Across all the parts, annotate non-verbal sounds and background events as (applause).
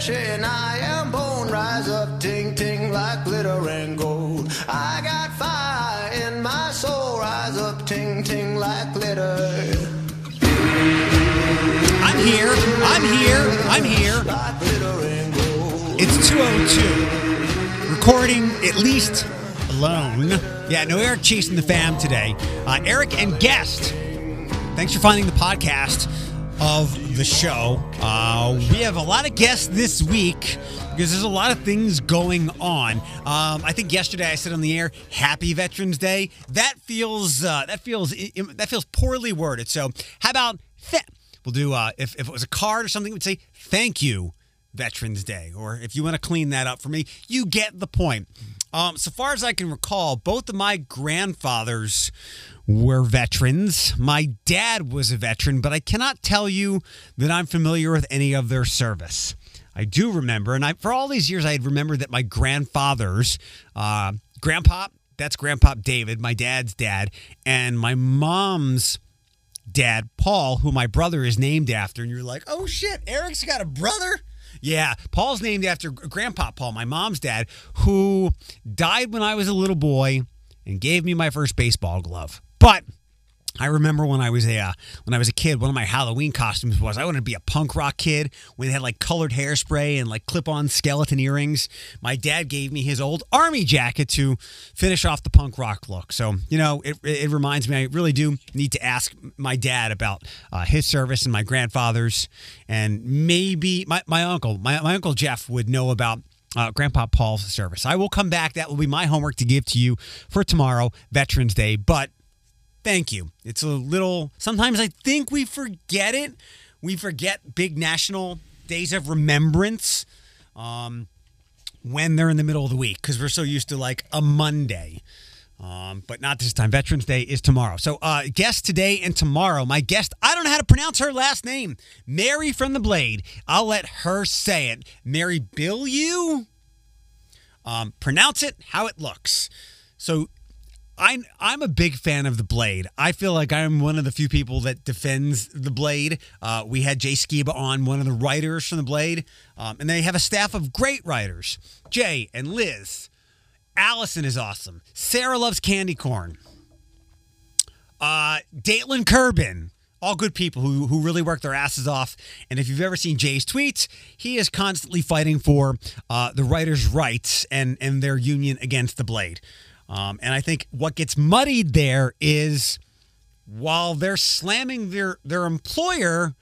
flesh and I am bone. Rise up, ting ting like glitter and gold. I got fire in my soul. Rise up, ting ting like glitter. I'm here. I'm here. I'm here. Like glitter and gold. It's 202. Recording at least alone. Yeah, no Eric chasing the fam today. Uh, Eric and guest. Thanks for finding the podcast of the show. Uh, we have a lot of guests this week because there's a lot of things going on. Um, I think yesterday I said on the air, "Happy Veterans Day." That feels uh, that feels that feels poorly worded. So how about th- we'll do uh, if if it was a card or something, we'd say "Thank you." Veterans Day, or if you want to clean that up for me, you get the point. Um, so far as I can recall, both of my grandfathers were veterans. My dad was a veteran, but I cannot tell you that I'm familiar with any of their service. I do remember, and I, for all these years, I had remembered that my grandfathers, uh, grandpa, that's grandpa David, my dad's dad, and my mom's dad, Paul, who my brother is named after. And you're like, oh shit, Eric's got a brother? Yeah, Paul's named after Grandpa Paul, my mom's dad, who died when I was a little boy and gave me my first baseball glove. But I remember when I was a uh, when I was a kid, one of my Halloween costumes was I wanted to be a punk rock kid when they had like colored hairspray and like clip-on skeleton earrings. My dad gave me his old army jacket to finish off the punk rock look. So you know, it, it reminds me I really do need to ask my dad about uh, his service and my grandfather's, and maybe my, my uncle, my, my uncle Jeff would know about uh, Grandpa Paul's service. I will come back. That will be my homework to give to you for tomorrow, Veterans Day. But thank you. It's a little, sometimes I think we forget it. We forget big national days of remembrance um, when they're in the middle of the week because we're so used to like a Monday. Um, but not this time. Veterans Day is tomorrow. So, uh, guest today and tomorrow. My guest, I don't know how to pronounce her last name. Mary from the Blade. I'll let her say it. Mary Bill you. Um, pronounce it how it looks. So, I'm I'm a big fan of the Blade. I feel like I'm one of the few people that defends the Blade. Uh, we had Jay Skiba on, one of the writers from the Blade, um, and they have a staff of great writers. Jay and Liz, Allison is awesome. Sarah loves candy corn. Uh, Kaitlin Durbin, all good people who, who really work their asses off. And if you've ever seen Jay's tweets, he is constantly fighting for uh, the writers' rights and, and their union against the Blade. Um, and I think what gets muddied there is while they're slamming their their employer,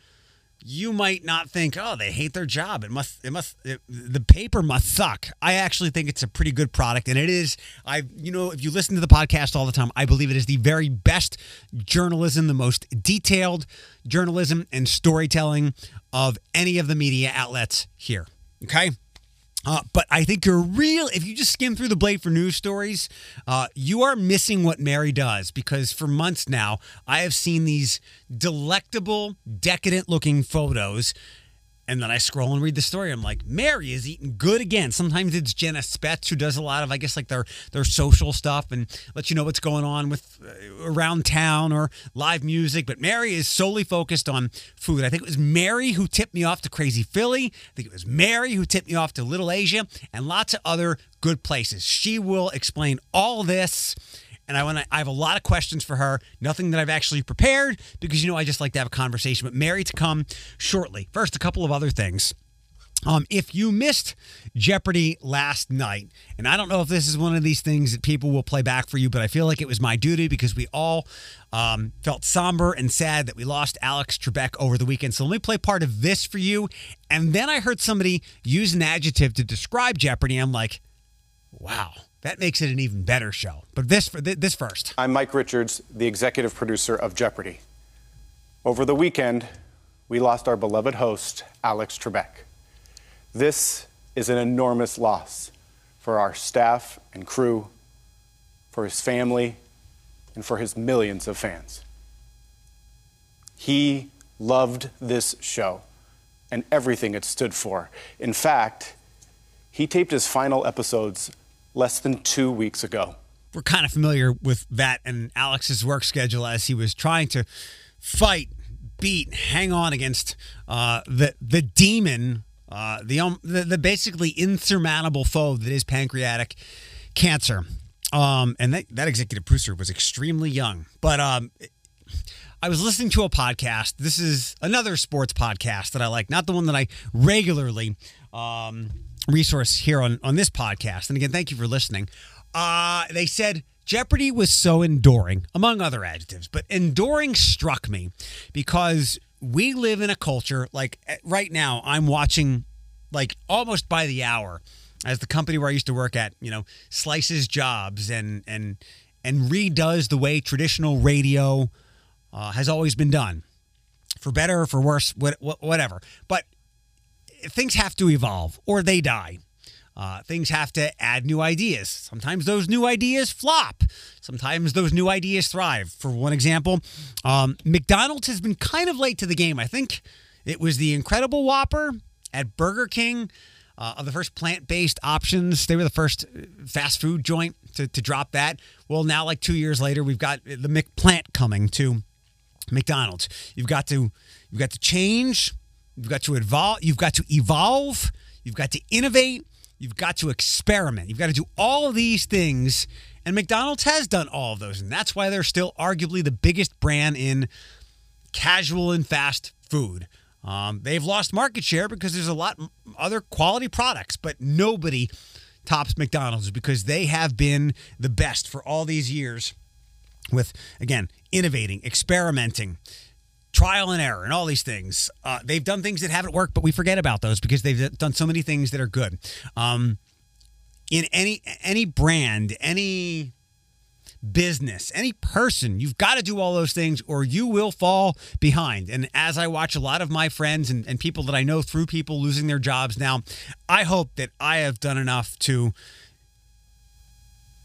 you might not think, oh, they hate their job. It must, it must, it, the paper must suck. I actually think it's a pretty good product, and it is. I, you know, if you listen to the podcast all the time, I believe it is the very best journalism, the most detailed journalism and storytelling of any of the media outlets here. Okay. Uh, but I think you're real. If you just skim through the Blade for news stories, uh, you are missing what Mary does because for months now, I have seen these delectable, decadent looking photos. And then I scroll and read the story. I'm like, Mary is eating good again. Sometimes it's Jenna Spetz who does a lot of, I guess, like their their social stuff and let you know what's going on with uh, around town or live music. But Mary is solely focused on food. I think it was Mary who tipped me off to Crazy Philly. I think it was Mary who tipped me off to Little Asia and lots of other good places. She will explain all this and I want to. I have a lot of questions for her. Nothing that I've actually prepared because you know I just like to have a conversation. But Mary to come shortly. First, a couple of other things. Um, if you missed Jeopardy last night, and I don't know if this is one of these things that people will play back for you, but I feel like it was my duty because we all um, felt somber and sad that we lost Alex Trebek over the weekend. So let me play part of this for you. And then I heard somebody use an adjective to describe Jeopardy. I'm like, wow. That makes it an even better show. But this this first. I'm Mike Richards, the executive producer of Jeopardy. Over the weekend, we lost our beloved host, Alex Trebek. This is an enormous loss for our staff and crew, for his family, and for his millions of fans. He loved this show and everything it stood for. In fact, he taped his final episodes less than two weeks ago. We're kind of familiar with that and Alex's work schedule as he was trying to fight, beat, hang on against uh, the the demon uh, the, um, the the basically insurmountable foe that is pancreatic cancer. Um, and that, that executive producer was extremely young. But um, I was listening to a podcast. This is another sports podcast that I like, not the one that I regularly um, resource here on, on this podcast. And again, thank you for listening. Uh, they said Jeopardy was so enduring, among other adjectives, but enduring struck me because we live in a culture like eh, right now, I'm watching like almost by the hour as the company where I used to work at, you know, slices jobs and and and redoes the way traditional radio uh, has always been done, for better or for worse, what, whatever. But things have to evolve or they die. Uh, things have to add new ideas. Sometimes those new ideas flop. Sometimes those new ideas thrive. For one example, um, McDonald's has been kind of late to the game. I think it was the Incredible Whopper at Burger King uh, of the first plant based options. They were the first uh, fast food joint to, to drop that. Well, now, like two years later, we've got the McPlant coming to McDonald's. You've got to you've got to change. You've got to evolve. You've got to evolve. You've got to innovate. You've got to experiment. You've got to do all of these things. And McDonald's has done all of those. And that's why they're still arguably the biggest brand in casual and fast food. Um, they've lost market share because there's a lot other quality products, but nobody tops McDonald's because they have been the best for all these years with, again, innovating, experimenting, trial and error, and all these things. Uh, they've done things that haven't worked, but we forget about those because they've done so many things that are good. Um, in any any brand, any business, any person. You've got to do all those things or you will fall behind. And as I watch a lot of my friends and, and people that I know through people losing their jobs now, I hope that I have done enough to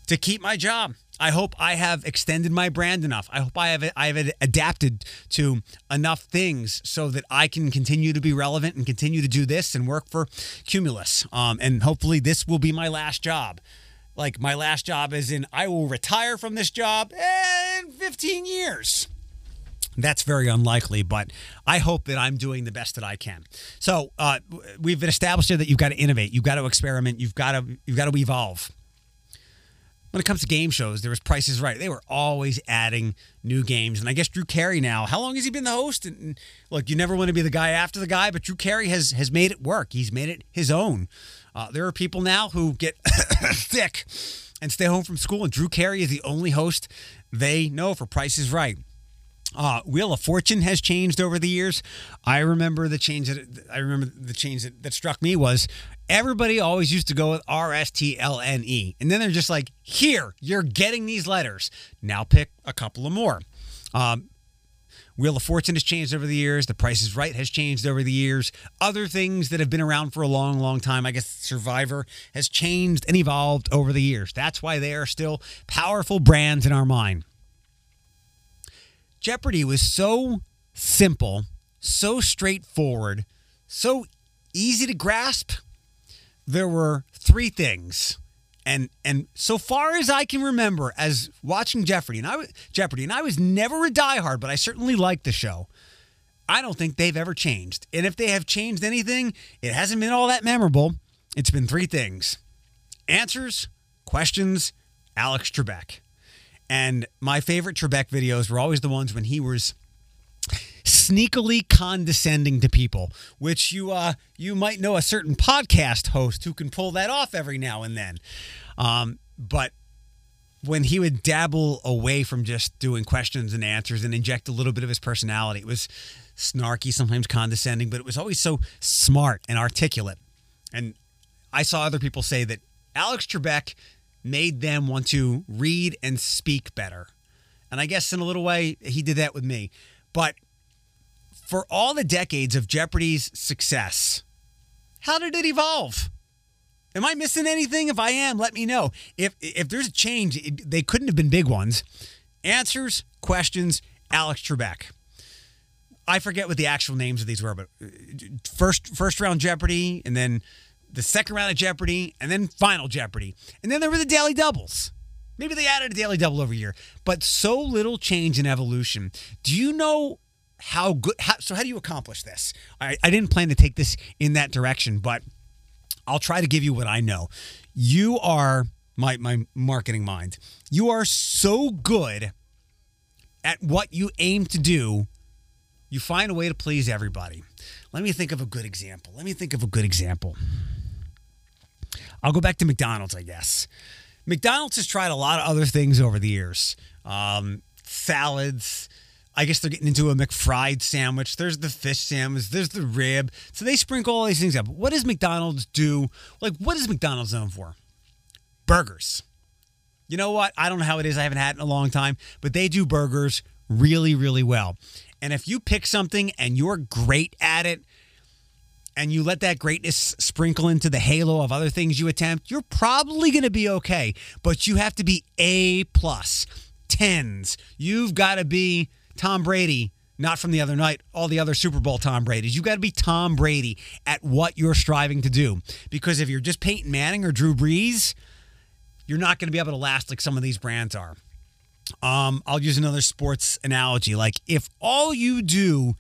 to keep my job. I hope I have extended my brand enough. I hope I have I have adapted to enough things so that I can continue to be relevant and continue to do this and work for Cumulus. Um, and hopefully, this will be my last job like my last job is in I will retire from this job in 15 years. That's very unlikely, but I hope that I'm doing the best that I can. So uh, we've established here that you've got to innovate, you've got to experiment, you've got to you've got to evolve. When it comes to game shows, there was Prices Right. They were always adding new games, and I guess Drew Carey now. How long has he been the host? And look, you never want to be the guy after the guy, but Drew Carey has has made it work. He's made it his own. Uh, there are people now who get (coughs) sick and stay home from school, and Drew Carey is the only host they know for Price is Right. Uh, Wheel of Fortune has changed over the years. I remember the change that I remember the change that, that struck me was everybody always used to go with R S T L N E, and then they're just like, "Here, you're getting these letters. Now pick a couple of more." Um, Wheel of Fortune has changed over the years. The Price is Right has changed over the years. Other things that have been around for a long, long time, I guess Survivor has changed and evolved over the years. That's why they are still powerful brands in our mind. Jeopardy was so simple, so straightforward, so easy to grasp. There were three things and and so far as I can remember, as watching Jeopardy, and I was Jeopardy, and I was never a diehard, but I certainly liked the show. I don't think they've ever changed, and if they have changed anything, it hasn't been all that memorable. It's been three things: answers, questions, Alex Trebek, and my favorite Trebek videos were always the ones when he was sneakily condescending to people, which you uh you might know a certain podcast host who can pull that off every now and then. Um, but when he would dabble away from just doing questions and answers and inject a little bit of his personality, it was snarky, sometimes condescending, but it was always so smart and articulate. And I saw other people say that Alex Trebek made them want to read and speak better. And I guess in a little way, he did that with me. But for all the decades of Jeopardy's success, how did it evolve? Am I missing anything? If I am, let me know. If if there's a change, it, they couldn't have been big ones. Answers, questions, Alex Trebek. I forget what the actual names of these were, but uh, first first round Jeopardy, and then the second round of Jeopardy, and then final Jeopardy, and then there were the daily doubles. Maybe they added a daily double over a year, but so little change in evolution. Do you know how good. How, so how do you accomplish this? I, I didn't plan to take this in that direction, but I'll try to give you what I know. You are my my marketing mind. You are so good at what you aim to do. You find a way to please everybody. Let me think of a good example. Let me think of a good example. I'll go back to McDonald's, I guess. McDonald's has tried a lot of other things over the years. Um, salads. I guess they're getting into a McFried sandwich. There's the fish sandwich. There's the rib. So they sprinkle all these things up. What does McDonald's do? Like, what is McDonald's known for? Burgers. You know what? I don't know how it is. I haven't had it in a long time, but they do burgers really, really well. And if you pick something and you're great at it, and you let that greatness sprinkle into the halo of other things you attempt, you're probably going to be okay. But you have to be A plus, tens. You've got to be Tom Brady, not from the other night, all the other Super Bowl Tom Brady's. You've got to be Tom Brady at what you're striving to do. Because if you're just Peyton Manning or Drew Brees, you're not going to be able to last like some of these brands are. Um, I'll use another sports analogy. Like if all you do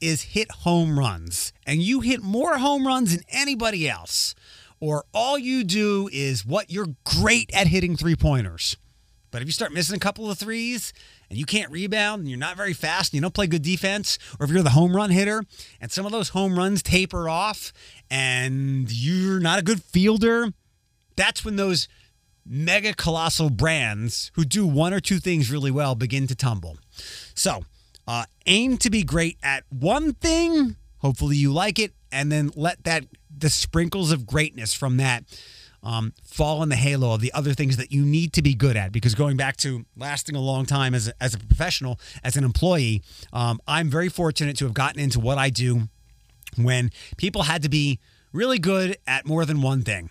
is hit home runs and you hit more home runs than anybody else, or all you do is what you're great at hitting three pointers. But if you start missing a couple of threes and you can't rebound and you're not very fast and you don't play good defense, or if you're the home run hitter and some of those home runs taper off and you're not a good fielder, that's when those mega colossal brands who do one or two things really well begin to tumble. So, uh, aim to be great at one thing. Hopefully, you like it, and then let that the sprinkles of greatness from that um, fall in the halo of the other things that you need to be good at. Because going back to lasting a long time as a, as a professional, as an employee, um, I'm very fortunate to have gotten into what I do when people had to be really good at more than one thing.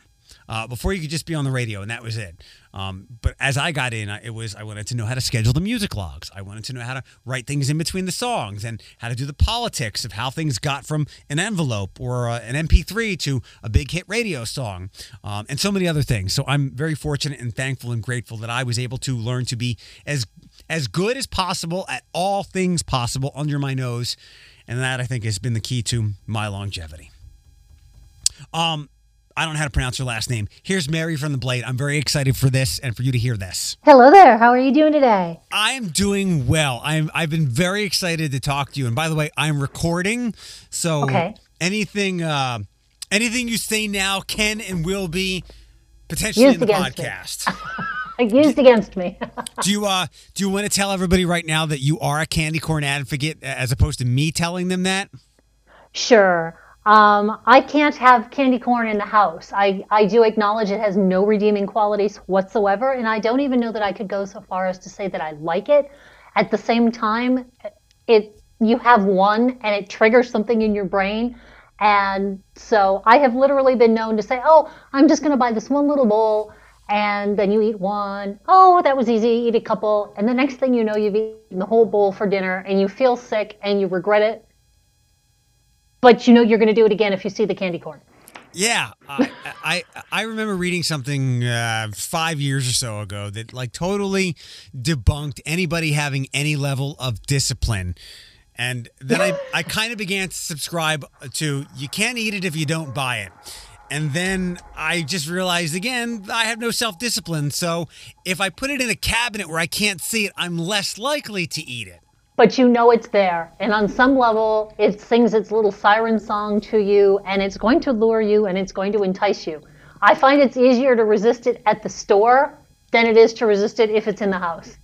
Uh, before you could just be on the radio and that was it. Um, but as I got in, it was I wanted to know how to schedule the music logs. I wanted to know how to write things in between the songs and how to do the politics of how things got from an envelope or uh, an MP3 to a big hit radio song, um, and so many other things. So I'm very fortunate and thankful and grateful that I was able to learn to be as as good as possible at all things possible under my nose, and that I think has been the key to my longevity. Um, I don't know how to pronounce her last name. Here's Mary from the Blade. I'm very excited for this and for you to hear this. Hello there. How are you doing today? I am doing well. I'm I've been very excited to talk to you. And by the way, I'm recording, so Okay. anything uh, anything you say now can and will be potentially Used in the podcast. Used against me. (laughs) (laughs) do you uh do you want to tell everybody right now that you are a candy corn advocate as opposed to me telling them that? sure. Um, I can't have candy corn in the house. I, I do acknowledge it has no redeeming qualities whatsoever, and I don't even know that I could go so far as to say that I like it. At the same time, it you have one and it triggers something in your brain. And so I have literally been known to say, "Oh, I'm just going to buy this one little bowl." And then you eat one. Oh, that was easy. Eat a couple. And the next thing you know, you've eaten the whole bowl for dinner and you feel sick and you regret it but you know you're going to do it again if you see the candy corn. Yeah, I, I I remember reading something uh, five years or so ago that like totally debunked anybody having any level of discipline, and then I I kind of began to subscribe to you can't eat it if you don't buy it. And then I just realized again, I have no self discipline. So if I put it in a cabinet where I can't see it, I'm less likely to eat it. But you know it's there. And on some level, it sings its little siren song to you, and it's going to lure you and it's going to entice you. I find it's easier to resist it at the store than it is to resist it if it's in the house.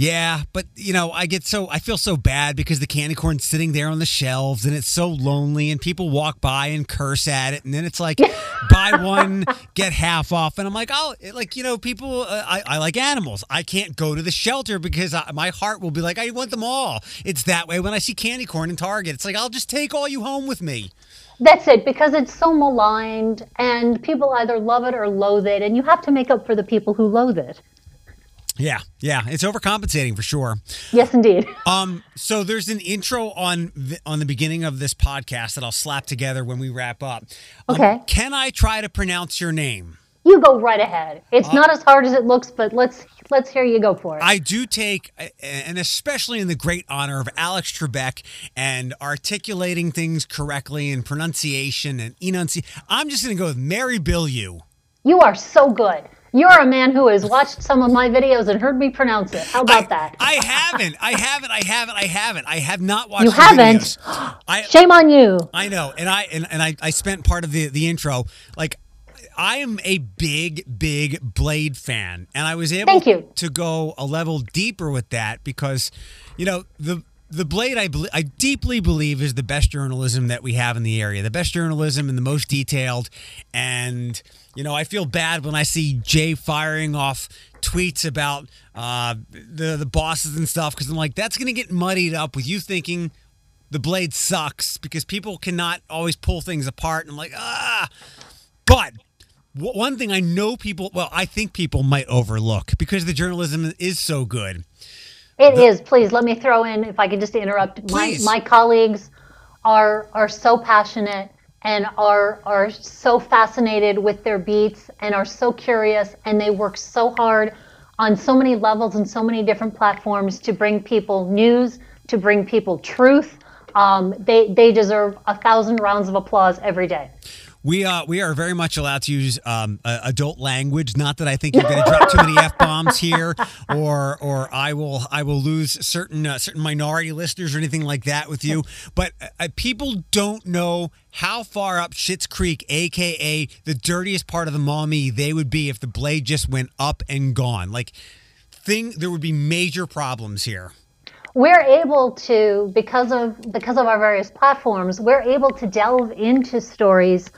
Yeah, but you know, I get so I feel so bad because the candy corn's sitting there on the shelves and it's so lonely and people walk by and curse at it and then it's like (laughs) buy one get half off and I'm like, "Oh, it- like you know, people uh, I I like animals. I can't go to the shelter because I, my heart will be like, I want them all." It's that way when I see candy corn in Target. It's like, "I'll just take all you home with me." That's it, because it's so maligned, and people either love it or loathe it, and you have to make up for the people who loathe it. Yeah, yeah, it's overcompensating for sure. Yes, indeed. (laughs) Um, so there's an intro on the, on the beginning of this podcast that I'll slap together when we wrap up. Um, Okay. Can I try to pronounce your name? you go right ahead. It's not as hard as it looks, but let's let's hear you go for it. I do take, and especially in the great honor of Alex Trebek and articulating things correctly and pronunciation and enunciation. I'm just going to go with Mary Bilyeu. you are so good. You're a man who has watched some of my videos and heard me pronounce it. How about I, that? I haven't. I haven't. I haven't. I haven't. I have not watched. You haven't? (gasps) I Shame on you. I know, and I and, and I, I spent part of the the intro like. I am a big, big Blade fan, and I was able Thank you. to go a level deeper with that because, you know, the the Blade I bel I deeply believe is the best journalism that we have in the area, the best journalism and the most detailed. And you know, I feel bad when I see Jay firing off tweets about uh, the the bosses and stuff because I'm like, that's going to get muddied up with you thinking the blade sucks because people cannot always pull things apart. And I'm like, ah. But one thing I know people, well, I think people might overlook because the journalism is so good. It is. Please let me throw in, if I could just interrupt. My Please. my colleagues are are so passionate and are are so fascinated with their beats and are so curious and they work so hard on so many levels and so many different platforms to bring people news, to bring people truth. Um, they they deserve a thousand rounds of applause every day. We uh, we are very much allowed to use um, uh, adult language. Not that I think you're going to drop too many (laughs) f bombs here, or or I will I will lose certain uh, certain minority listeners or anything like that with you. But uh, people don't know how far up Schitt's Creek, aka the dirtiest part of the Maumee, they would be if the blade just went up and gone. Like, thing there would be major problems here. We're able to because of because of our various platforms we're able to delve into stories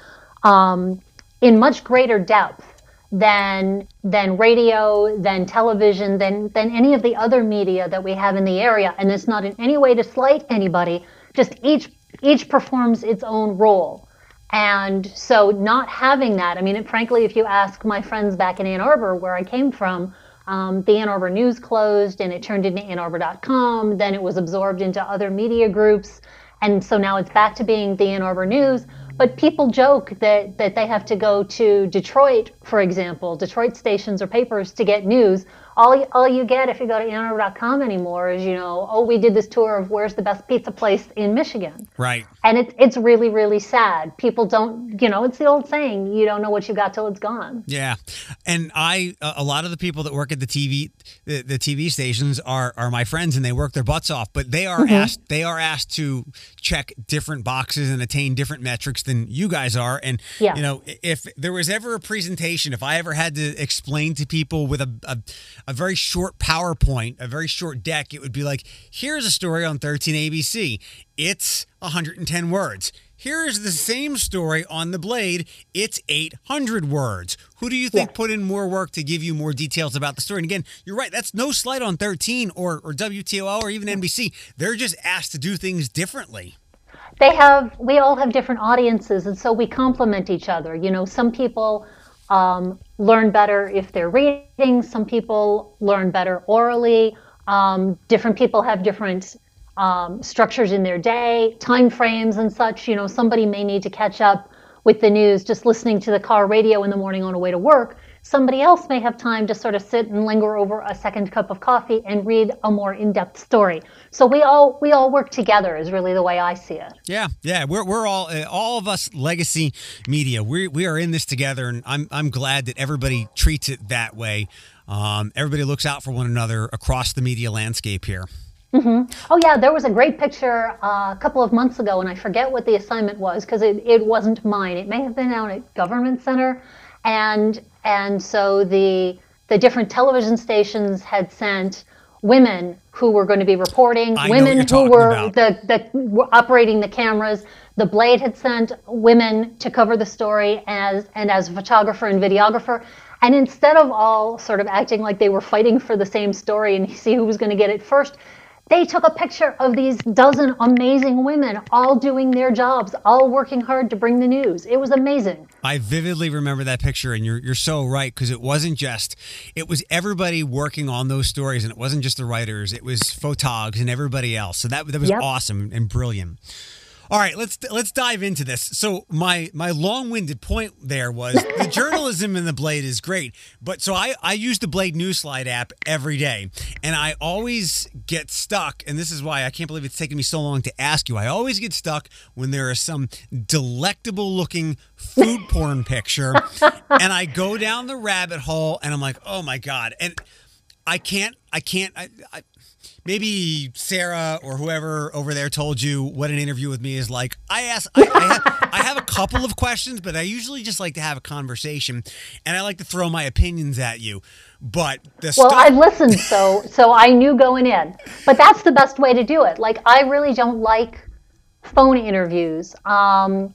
um, in much greater depth than than radio than television than than any of the other media that we have in the area. And it's not in any way to slight anybody just each each performs its own role. And so not having that i mean frankly if you ask my friends back in ann arbor where i came from um, the Ann Arbor News closed and it turned into AnnArbor.com. Then it was absorbed into other media groups. And so now it's back to being the Ann Arbor News. But people joke that, that they have to go to Detroit, for example, Detroit stations or papers to get news. All, you- all you get if you go to AnnArbor.com anymore is, you know, oh, we did this tour of where's the best pizza place in Michigan. Right. And it's, it's really, really sad. People don't, you know, it's the old saying, you don't know what you got till it's gone. Yeah, and I, a lot of the people that work at the TV the, the TV stations are are my friends and they work their butts off, but they are mm-hmm. asked they are asked to check different boxes and attain different metrics than you guys are. And Yeah. you know, if there was ever a presentation, if I ever had to explain to people with a a, a very short PowerPoint, a very short deck, it would be like, here's a story on 13 ABC. It's 110 words. Here's the same story on the blade. It's 800 words. Who do you think Yeah. put in more work to give you more details about the story? And again, you're right. That's no slight on 13 or, or WTOL or even NBC. They're just asked to do things differently. they have we all have different audiences and so we complement each other you know some people um, learn better if they're reading. Some people learn better orally. Um, different people have different um, structures in their day time frames and such. You know somebody may need to catch up with the news. Just listening to the car radio in the morning on the way to work somebody else may have time to sort of sit and linger over a second cup of coffee and read a more in-depth story so we all we all work together is really the way i see it Yeah, yeah, we're we're all uh, all of us legacy media. We we are in this together, and I'm I'm glad that everybody treats it that way. Um, everybody looks out for one another across the media landscape here. Oh yeah, there was a great picture uh, a couple of months ago, and I forget what the assignment was because it, it wasn't mine. It may have been out at Government Center, and and so the the different television stations had sent women who were going to be reporting, I women who were about. the the were operating the cameras. The Blade had sent women to cover the story as and as a photographer and videographer. And instead of all sort of acting like they were fighting for the same story and (laughs) see who was going to get it first, they took a picture of these dozen amazing women all doing their jobs, all working hard to bring the news. It was amazing. I vividly remember that picture, and you're you're so right because it wasn't just it was everybody working on those stories, and it wasn't just the writers; it was photogs and everybody else. So that that was Yep. awesome and brilliant. All right, let's let's dive into this. So my my long-winded point there was (laughs) the journalism in the Blade is great, but so I I use the Blade Newsslide app every day, and I always get stuck, and this is why I can't believe it's taken me so long to ask you. I always get stuck when there is some delectable-looking food porn picture, (laughs) and I go down the rabbit hole, and I'm like, oh my god, and I can't I can't I, I maybe Sarah or whoever over there told you what an interview with me is like. I ask, I, I, have, I have a couple of questions, but I usually just like to have a conversation, and I like to throw my opinions at you. But the well, stuff, I've listened, so so I knew going in. But that's the best way to do it. Like I really don't like phone interviews. Um,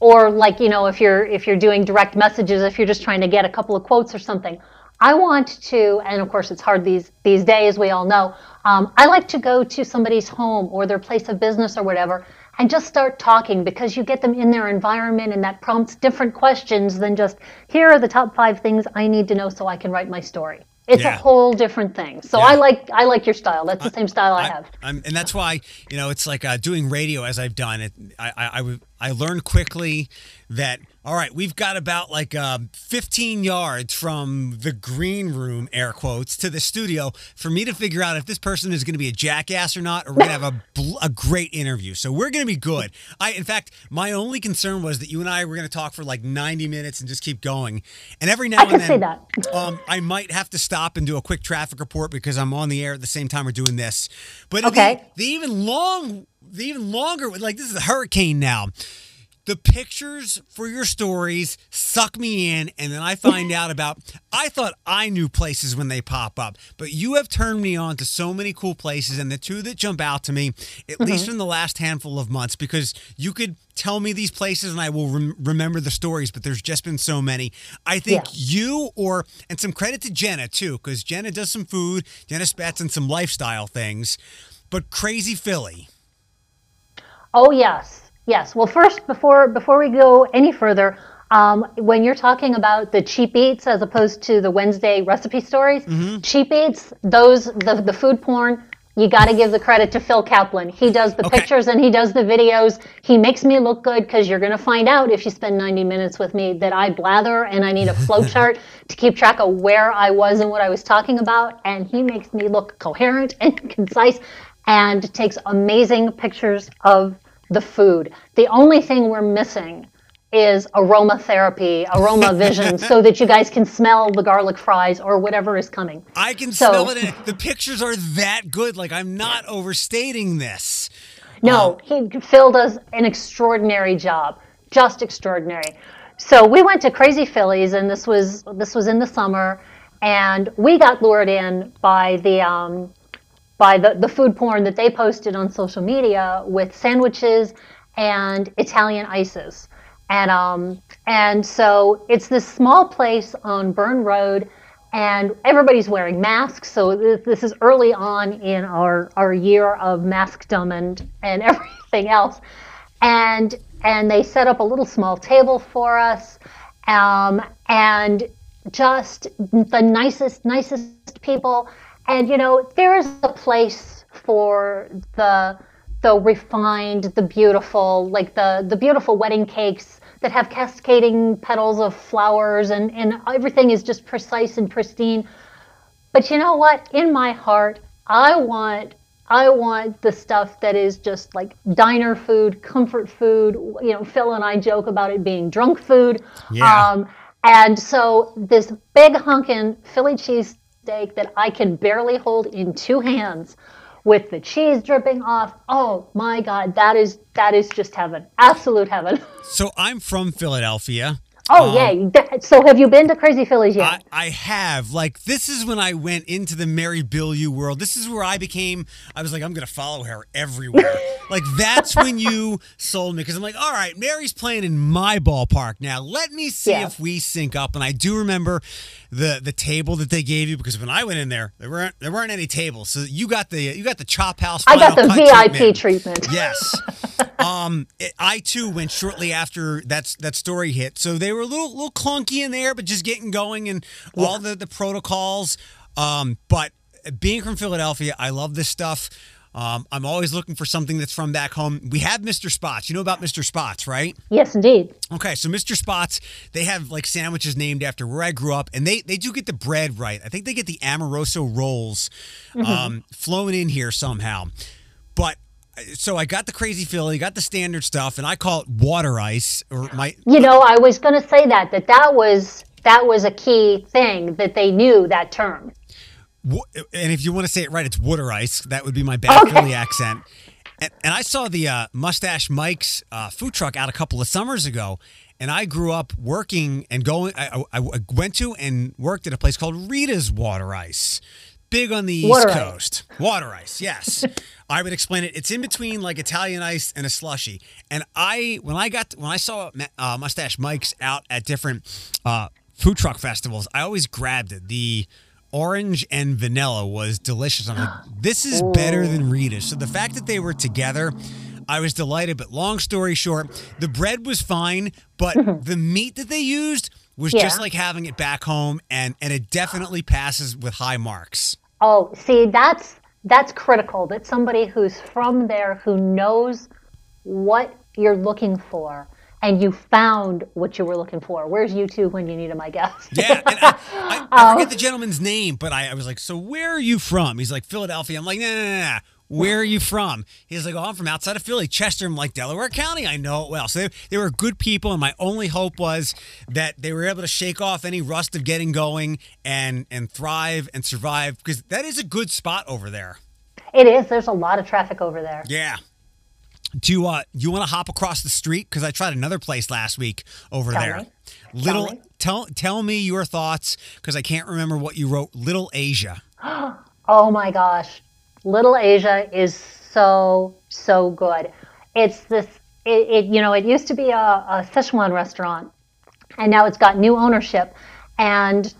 or like you know if you're if you're doing direct messages if you're just trying to get a couple of quotes or something I want to, and of course it's hard these these days. We all know. Um, I like to go to somebody's home or their place of business or whatever, and just start talking because you get them in their environment, and that prompts different questions than just here are the top five things I need to know so I can write my story. It's Yeah. a whole different thing. So Yeah. I like I like your style. That's the same style I, have. I'm, and that's why you know it's like uh, doing radio as I've done it. i i i learned quickly that all right, we've got about like um, 15 yards from the green room, air quotes, to the studio for me to figure out if this person is going to be a jackass or not, or we're going to have a bl- a great interview. So we're going to be good. I in fact, my only concern was that you and I were going to talk for like 90 minutes and just keep going. And every now I and then, that. um, I might have to stop and do a quick traffic report because I'm on the air at the same time we're doing this. But Okay. the, the even long, the even longer, like this is a hurricane now. The pictures for your stories suck me in, and then I find out about. I thought I knew places when they pop up, but you have turned me on to so many cool places, and the two that jump out to me, at Mm-hmm. least in the last handful of months, because you could tell me these places and I will rem- remember the stories, but there's just been so many. I think Yeah. you or and some credit to Jenna too, because Jenna does some food, Jenna spats and some lifestyle things. But Crazy Philly, Oh yes, yes. Well, first, before before we go any further, um, when you're talking about the cheap eats as opposed to the Wednesday recipe stories, Mm-hmm. cheap eats, those the the food porn. You got to give the credit to Phil Kaplan. He does the Okay. pictures and he does the videos. He makes me look good because you're going to find out if you spend 90 minutes with me that I blather and I need a (laughs) flowchart to keep track of where I was and what I was talking about. And he makes me look coherent and (laughs) concise and takes amazing pictures of the food. The only thing we're missing is aromatherapy, aroma vision, (laughs) so that you guys can smell the garlic fries or whatever is coming. I can So- smell it. The pictures are that good. Like I'm not overstating this. No, he Phil does an extraordinary job, just extraordinary. So we went to Crazy Phillies, and this was this was in the summer, and we got lured in by the um, by the, the food porn that they posted on social media with sandwiches and Italian ices. And um, and so it's this small place on Byrne Road, and everybody's wearing masks. So this, this is early on in our, our year of maskdom and and (laughs) everything else. And and they set up a little small table for us, um, and just the nicest nicest people. And you know there is a place for the the refined, the beautiful, like the the beautiful wedding cakes that have cascading petals of flowers and and everything is just precise and pristine. But you know what? In my heart, I want I want the stuff that is just like diner food, comfort food. You know, Phil and I joke about it being drunk food. Yeah. Um, and so this big hunkin' Philly cheese steak that I can barely hold in two hands with the cheese dripping off. Oh my God, that is that is just heaven. Absolute heaven. (laughs) So I'm from Philadelphia. Oh um, yeah. So have you been to Crazy Phillies yet? I, I have. Like, this is when I went into the Mary Bilyeu world. This is where I became, I was like, I'm going to follow her everywhere. (laughs) like, that's when you sold me because I'm like, all right, Mary's playing in my ballpark now. Let me see Yeah. if we sync up. And I do remember the the table that they gave you because when I went in there, there weren't there weren't any tables. So you got the you got the chop house. I got the VIP treatment. (laughs) Yes. um, it- I too went shortly after that that story hit, so they were a little little clunky in there, but just getting going and all the the protocols. Um, but being from Philadelphia, I love this stuff. Um, I'm always looking for something that's from back home. We have Mr. Spots. You know about Mr. Spots, right? Yes, indeed. Okay, so Mr. Spots, they have like sandwiches named after where I grew up, and they they do get the bread right. I think they get the Amoroso rolls um, flown in here somehow. But so I got the crazy Philly, got the standard stuff, and I call it water ice or my You know, I was going to say that that that was that was a key thing that they knew that term. And if you want to say it right, it's water ice. That would be my bad Okay. Philly accent. And, and I saw the uh, Mustache Mike's uh, food truck out a couple of summers ago. And I grew up working and going. I, I, I went to and worked at a place called Rita's Water Ice. Big on the East ice. Coast. Water ice, yes. (laughs) I would explain it. It's in between like Italian ice and a slushy. And I, when I got, when I saw uh, Mustache Mike's out at different uh, food truck festivals, I always grabbed it. The orange and vanilla was delicious. I'm like, (gasps) this is better than Rita's. So the fact that they were together, I was delighted. But long story short, the bread was fine, but (laughs) the meat that they used was just like having it back home, and and it definitely passes with high marks. Oh, see, that's that's critical. That somebody who's from there who knows what you're looking for, and you found what you were looking for. Where's you two when you need them? I guess. Yeah, and I, I, I (laughs) forget oh. the gentleman's name, but I, I was like, "So where are you from?" He's like, "Philadelphia." I'm like, "No, no, no, no. Where are you from?" He's like, "Oh, I'm from outside of Philly, Chester." I'm like, "Delaware County. I know it well." So they, they were good people, and my only hope was that they were able to shake off any rust of getting going and and thrive and survive because that is a good spot over there. It is. There's a lot of traffic over there. Yeah. Do you uh you want to hop across the street because I tried another place last week over Tell there. me. Little me. tell tell me your thoughts because I can't remember what you wrote. Little Asia. (gasps) Oh my gosh, Little Asia is so so good. It's this. It, it you know it used to be a, a Sichuan restaurant, and now it's got new ownership, and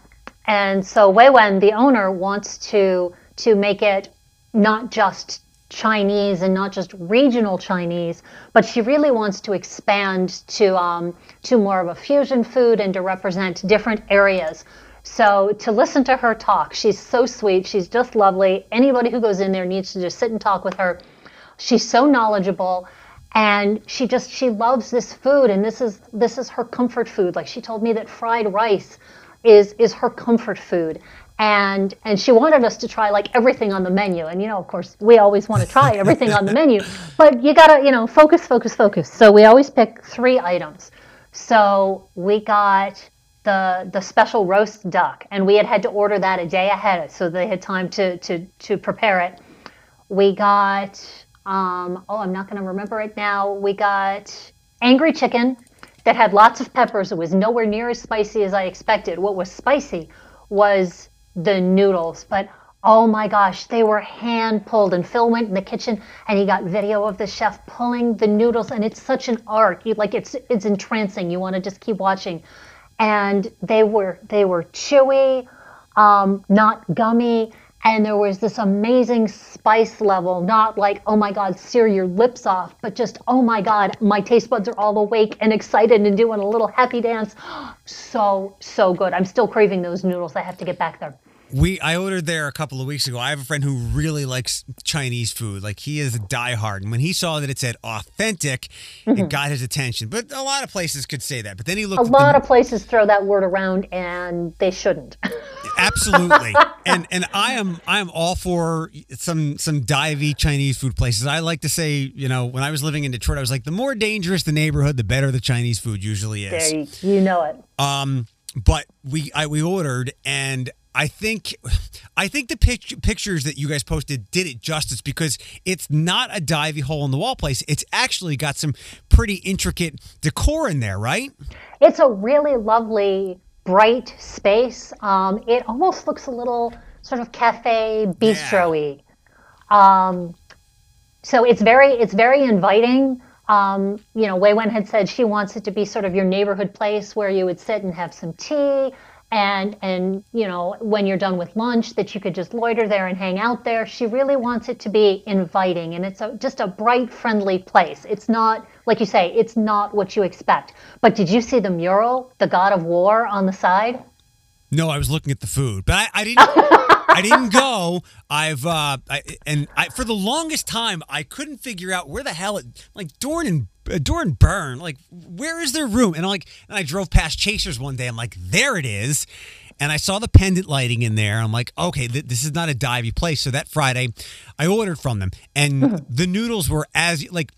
and so Wei Wen, the owner, wants to to make it not just Chinese and not just regional Chinese, but she really wants to expand to um, to more of a fusion food and to represent different areas. So to listen to her talk, she's so sweet. She's just lovely. Anybody who goes in there needs to just sit and talk with her. She's so knowledgeable and she just she loves this food and this is this is her comfort food. Like she told me that fried rice is is her comfort food. And and she wanted us to try like everything on the menu. And you know, of course, we always want to try everything on the (laughs) menu, but you got to, you know, focus focus focus. So we always pick 3 items. So we got the the special roast duck, and we had had to order that a day ahead, so they had time to to to prepare it. We got um, oh, I'm not going to remember it now. We got angry chicken that had lots of peppers. It was nowhere near as spicy as I expected. What was spicy was the noodles, but oh my gosh, they were hand pulled. And Phil went in the kitchen and he got video of the chef pulling the noodles, and it's such an art. You like it's it's entrancing. You want to just keep watching. And they were they were chewy, um, not gummy, and there was this amazing spice level. Not like oh my god, sear your lips off, but just oh my god, my taste buds are all awake and excited and doing a little happy dance. (gasps) So so good. I'm still craving those noodles. I have to get back there. We I ordered there a couple of weeks ago. I have a friend who really likes Chinese food. Like he is a diehard, and when he saw that it said authentic, it got his attention. But a lot of places could say that. But then he looked. A lot the, of places throw that word around and they shouldn't. (laughs) absolutely, and and (laughs) I am I am all for some some divey Chinese food places. I like to say, you know, when I was living in Detroit, I was like, the more dangerous the neighborhood, the better the Chinese food usually is. there you, you know it. Um, but we I we ordered and I think I think the pic- pictures that you guys posted did it justice because it's not a divey hole in the wall place. It's actually got some pretty intricate decor in there, right? It's a really lovely, bright space. Um, it almost looks a little sort of cafe bistro-y. Um, so it's very it's very inviting. Um, you know, Wei Wen had said she wants it to be sort of your neighborhood place where you would sit and have some tea, and and you know when you're done with lunch that you could just loiter there and hang out there. She really wants it to be inviting, and it's a, just a bright, friendly place. It's not like you say, it's not what you expect. But did you see the mural, the God of War, on the side? No, I was looking at the food, but I, I didn't. I didn't go. I've uh, I, and I, for the longest time I couldn't figure out where the hell it like Dorn and uh, Dorr Byrne like where is their room? And I'm like, and I drove past Chasers one day. I'm like, there it is. And I saw the pendant lighting in there. I'm like, okay, th- this is not a divey place. So that Friday, I ordered from them, and (laughs) the noodles were as like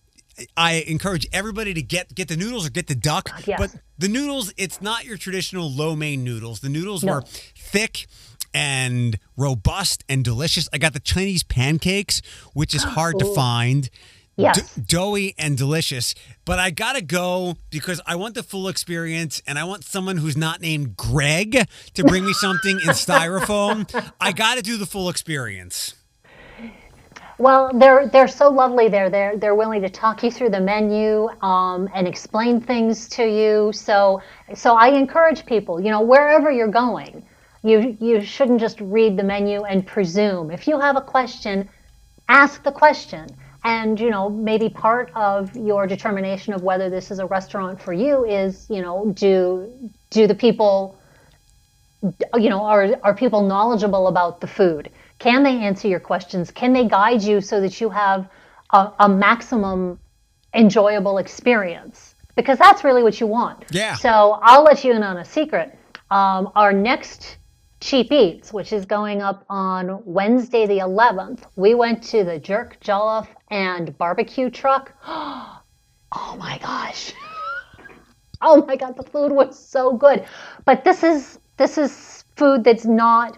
I encourage everybody to get get the noodles or get the duck. Uh, yes. But the noodles, it's not your traditional lo mein noodles. The noodles No. were thick and robust and delicious. I got the Chinese pancakes, which is (gasps) hard to find. Yes. D- doughy and delicious, but I gotta go because I want the full experience, and I want someone who's not named Greg to bring me something in (laughs) styrofoam. I gotta do the full experience. Well, they're they're so lovely there. They're they're willing to talk you through the menu um, and explain things to you. So so I encourage people, you know, wherever you're going, you you shouldn't just read the menu and presume. If you have a question, ask the question. And you know, maybe part of your determination of whether this is a restaurant for you is, you know, do do the people you know, are are people knowledgeable about the food? Can they answer your questions? Can they guide you so that you have a, a maximum enjoyable experience? Because that's really what you want. Yeah. So I'll let you in on a secret. Um, our next Cheap Eats, which is going up on Wednesday the 11th, we went to the Jerk Jollof and Barbecue Truck. (gasps) Oh my gosh. (laughs) Oh my god, the food was so good. But this is this is food that's not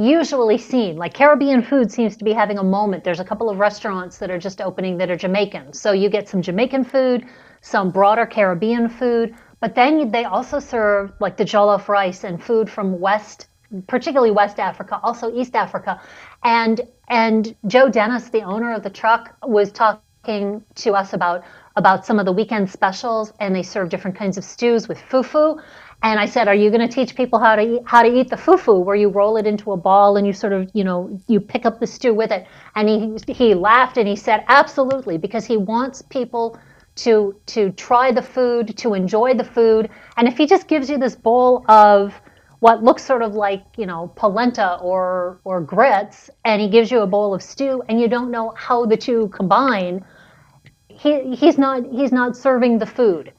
usually seen. Like Caribbean food seems to be having a moment. There's a couple of restaurants that are just opening that are Jamaican. So you get some Jamaican food, some broader Caribbean food, but then they also serve like the jollof rice and food from West particularly West Africa, also East Africa. And and Joe Dennis, the owner of the truck, was talking to us about about some of the weekend specials and they serve different kinds of stews with fufu. And I said, "Are you going to teach people how to eat, how to eat the fufu, where you roll it into a ball and you sort of, you know, you pick up the stew with it?" And he he laughed and he said, "Absolutely," because he wants people to to try the food, to enjoy the food. And if he just gives you this bowl of what looks sort of like you know polenta or or grits, and he gives you a bowl of stew, and you don't know how the two combine, he he's not he's not serving the food.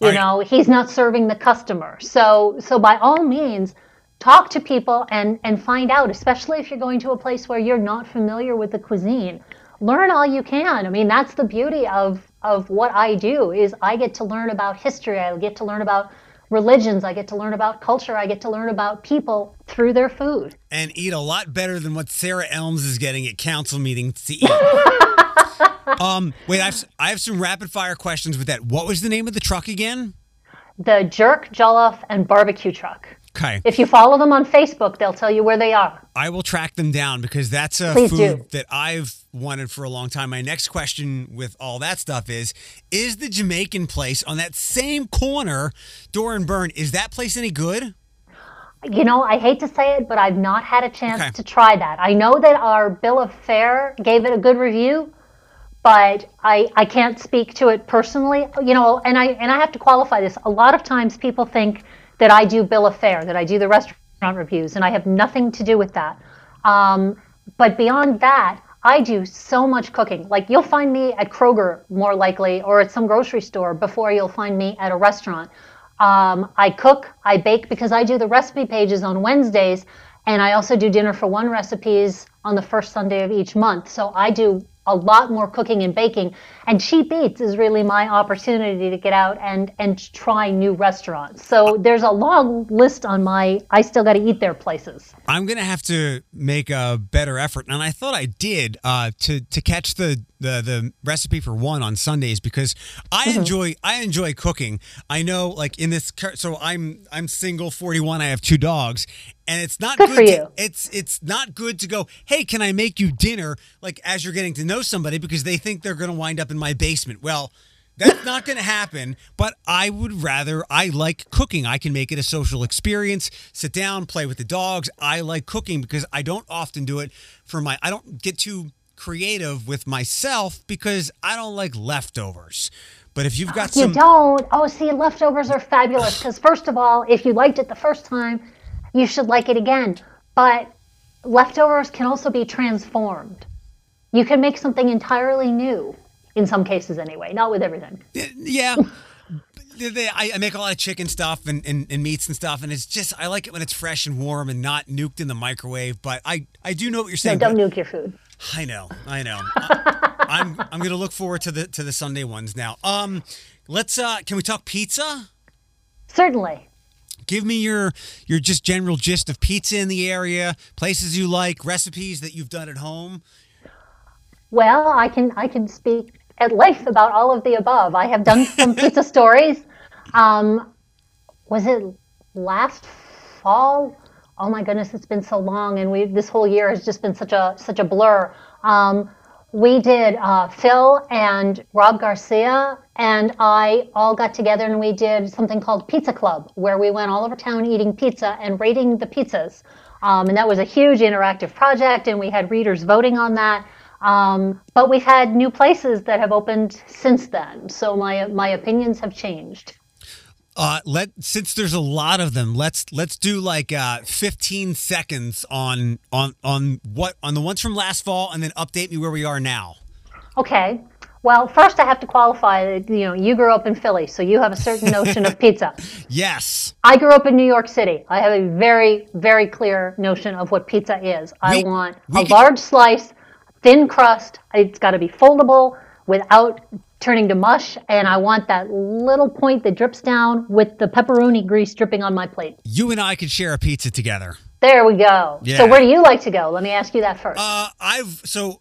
You Right. know, he's not serving the customer. So so by all means, talk to people and and find out, especially if you're going to a place where you're not familiar with the cuisine. Learn all you can. I mean, that's the beauty of of what I do is I get to learn about history. I get to learn about religions. I get to learn about culture. I get to learn about people through their food. and eat a lot better than what Sarah Elms is getting at council meetings to eat. (laughs) um, wait, I've, I have some rapid fire questions with that. What was the name of the truck again? The jerk, jollof, and barbecue truck. Okay, If you follow them on Facebook, they'll tell you where they are. I will track them down because that's a Please food do. that I've wanted for a long time. My next question with all that stuff is: Is the Jamaican place on that same corner, Dorr and Byrne? Is that place any good? You know, I hate to say it, but I've not had a chance Okay. to try that. I know that our bill of fare gave it a good review, but I I can't speak to it personally. You know, and I and I have to qualify this. A lot of times people think that I do bill of fare, that I do the restaurant reviews, and I have nothing to do with that. Um, but beyond that, I do so much cooking. Like you'll find me at Kroger more likely, or at some grocery store before you'll find me at a restaurant. Um, I cook, I bake because I do the recipe pages on Wednesdays, and I also do dinner for one recipes on the first Sunday of each month. So I do a lot more cooking and baking. And Cheap Eats is really my opportunity to get out and and try new restaurants. So there's a long list on my I still got to eat there places. I'm gonna have to make a better effort, and I thought I did uh, to to catch the, the the recipe for one on Sundays because I Mm-hmm. enjoy I enjoy cooking. I know, like in this, so I'm I'm single, 41. I have two dogs, and it's not Good good. for to- you. it's it's not good to go. Hey, can I make you dinner? Like as you're getting to know somebody because they think they're gonna wind up in my basement. Well. That's not going to happen, but I would rather. I like cooking. I can make it a social experience. Sit down, play with the dogs. I like cooking because I don't often do it for my. I don't get too creative with myself because I don't like leftovers. But if you've got You some, don't. Oh, see, leftovers are fabulous because first of all, if you liked it the first time, you should like it again. But leftovers can also be transformed. You can make something entirely new, in some cases anyway, not with everything. Yeah. (laughs) I, make a lot of chicken stuff and, and, and meats and stuff, and it's just I like it when it's fresh and warm and not nuked in the microwave. But I, I do know what you're No, saying. don't nuke your food. I know, I know. I, (laughs) I'm I'm gonna look forward to the to the Sunday ones now. Um, let's uh, can we talk pizza? Certainly. Give me your your just general gist of pizza in the area, places you like, recipes that you've done at home. Well, I can I can speak at length about all of the above. I have done some (laughs) pizza stories. Um, was it last fall? Oh my goodness, it's been so long, and we this whole year has just been such a such a blur. Um, we did uh, Phil and Rob Garcia and I all got together and we did something called Pizza Club, where we went all over town eating pizza and rating the pizzas. Um, and that was a huge interactive project, and we had readers voting on that. Um, but we've had new places that have opened since then, so my my opinions have changed. Uh, let since there's a lot of them, let's let's do like uh, 15 seconds on on on what on the ones from last fall, and then update me where we are now. Okay. Well, first I have to qualify you know you grew up in Philly, so you have a certain notion of (laughs) pizza. Yes. I grew up in New York City. I have a very, very clear notion of what pizza is. I We- want we a could- large slice, thin crust. It's got to be foldable without turning to mush, and I want that little point that drips down with the pepperoni grease dripping on my plate. You and I could share a pizza together. There we go. Yeah. So where do you like to go? Let me ask you that first. Uh, I've so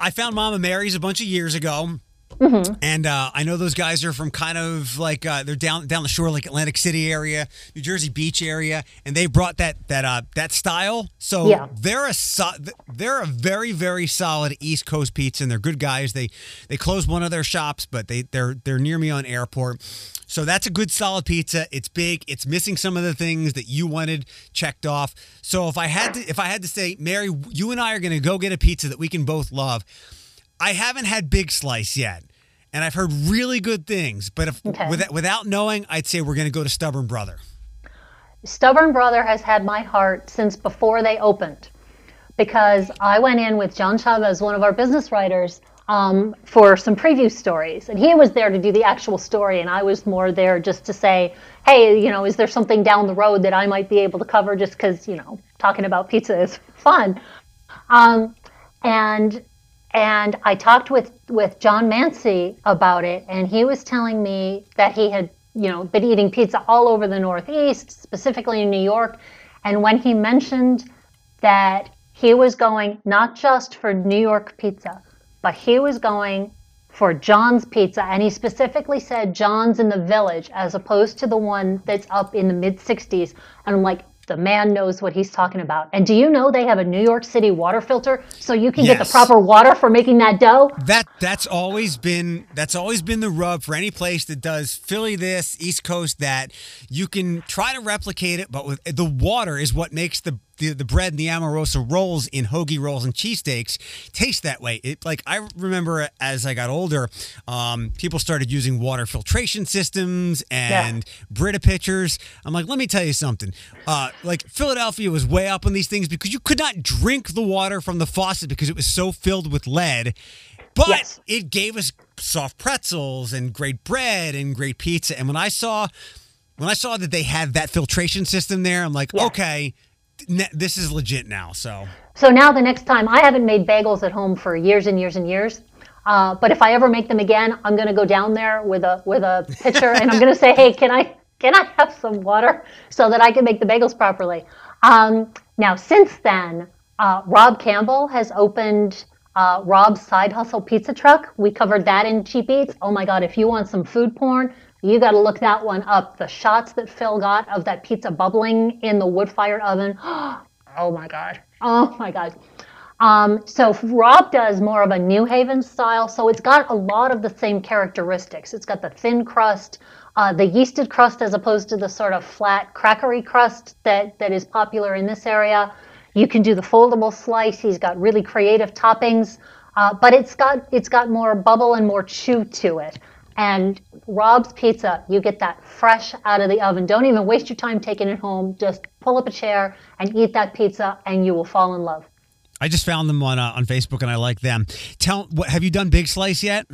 I found Mama Mary's a bunch of years ago. Mm-hmm. And uh, I know those guys are from kind of like uh, they're down down the shore, like Atlantic City area, New Jersey Beach area, and they brought that that uh, that style. So Yeah. they're a so- they're a very very solid East Coast pizza, and they're good guys. They they closed one of their shops, but they they're they're near me on airport. So that's a good solid pizza. It's big. It's missing some of the things that you wanted checked off. So if I had to if I had to say, Mary, you and I are going to go get a pizza that we can both love. I haven't had Big Slice yet, and I've heard really good things. But if Okay. without, without knowing, I'd say we're going to go to Stubborn Brother. Stubborn Brother has had my heart since before they opened because I went in with John Chavez, one of our business writers, um, for some preview stories. And he was there to do the actual story, and I was more there just to say, hey, you know, is there something down the road that I might be able to cover just because, you know, talking about pizza is (laughs) fun. Um, and and I talked with with John Mancy about it, and he was telling me that he had you know been eating pizza all over the Northeast, specifically in New York, and when he mentioned that he was going not just for New York pizza, but he was going for John's Pizza, and he specifically said John's in the Village as opposed to the one that's up in the mid 60s. And I'm like, the man knows what he's talking about. And do you know they have a New York City water filter so you can get the proper water for making that dough? That that's always been that's always been the rub for any place that does Philly this East Coast that you can try to replicate it, but with the water is what makes the the, the bread and the Amoroso rolls in hoagie rolls and cheesesteaks taste that way. It like I remember as I got older, um, people started using water filtration systems and Brita pitchers. I'm like, let me tell you something. Uh, like Philadelphia was way up on these things because you could not drink the water from the faucet because it was so filled with lead. But Yes. it gave us soft pretzels and great bread and great pizza. And when I saw when I saw that they had that filtration system there, I'm like, Yeah. okay, this is legit now. So So now the next time, I haven't made bagels at home for years and years and years. Uh, but if I ever make them again, I'm going to go down there with a with a pitcher and I'm going to say, "Hey, can I can I have some water so that I can make the bagels properly?" Um, now, since then, uh, Rob Campbell has opened uh, Rob's Side Hustle Pizza Truck. We covered that in Cheap Eats. Oh my God! If you want some food porn, you got to look that one up. The shots that Phil got of that pizza bubbling in the wood-fired oven. (gasps) Oh my God. Oh my God. Um, so Rob does more of a New Haven style, so it's got a lot of the same characteristics. It's got the thin crust, uh, the yeasted crust, as opposed to the sort of flat crackery crust that that is popular in this area. You can do the foldable slice. He's got really creative toppings, uh, but it's got it's got more bubble and more chew to it. And Rob's Pizza, you get that fresh out of the oven. Don't even waste your time taking it home. Just pull up a chair and eat that pizza, and you will fall in love. I just found them on uh, on Facebook and I like them. Tell what have you done Big Slice yet?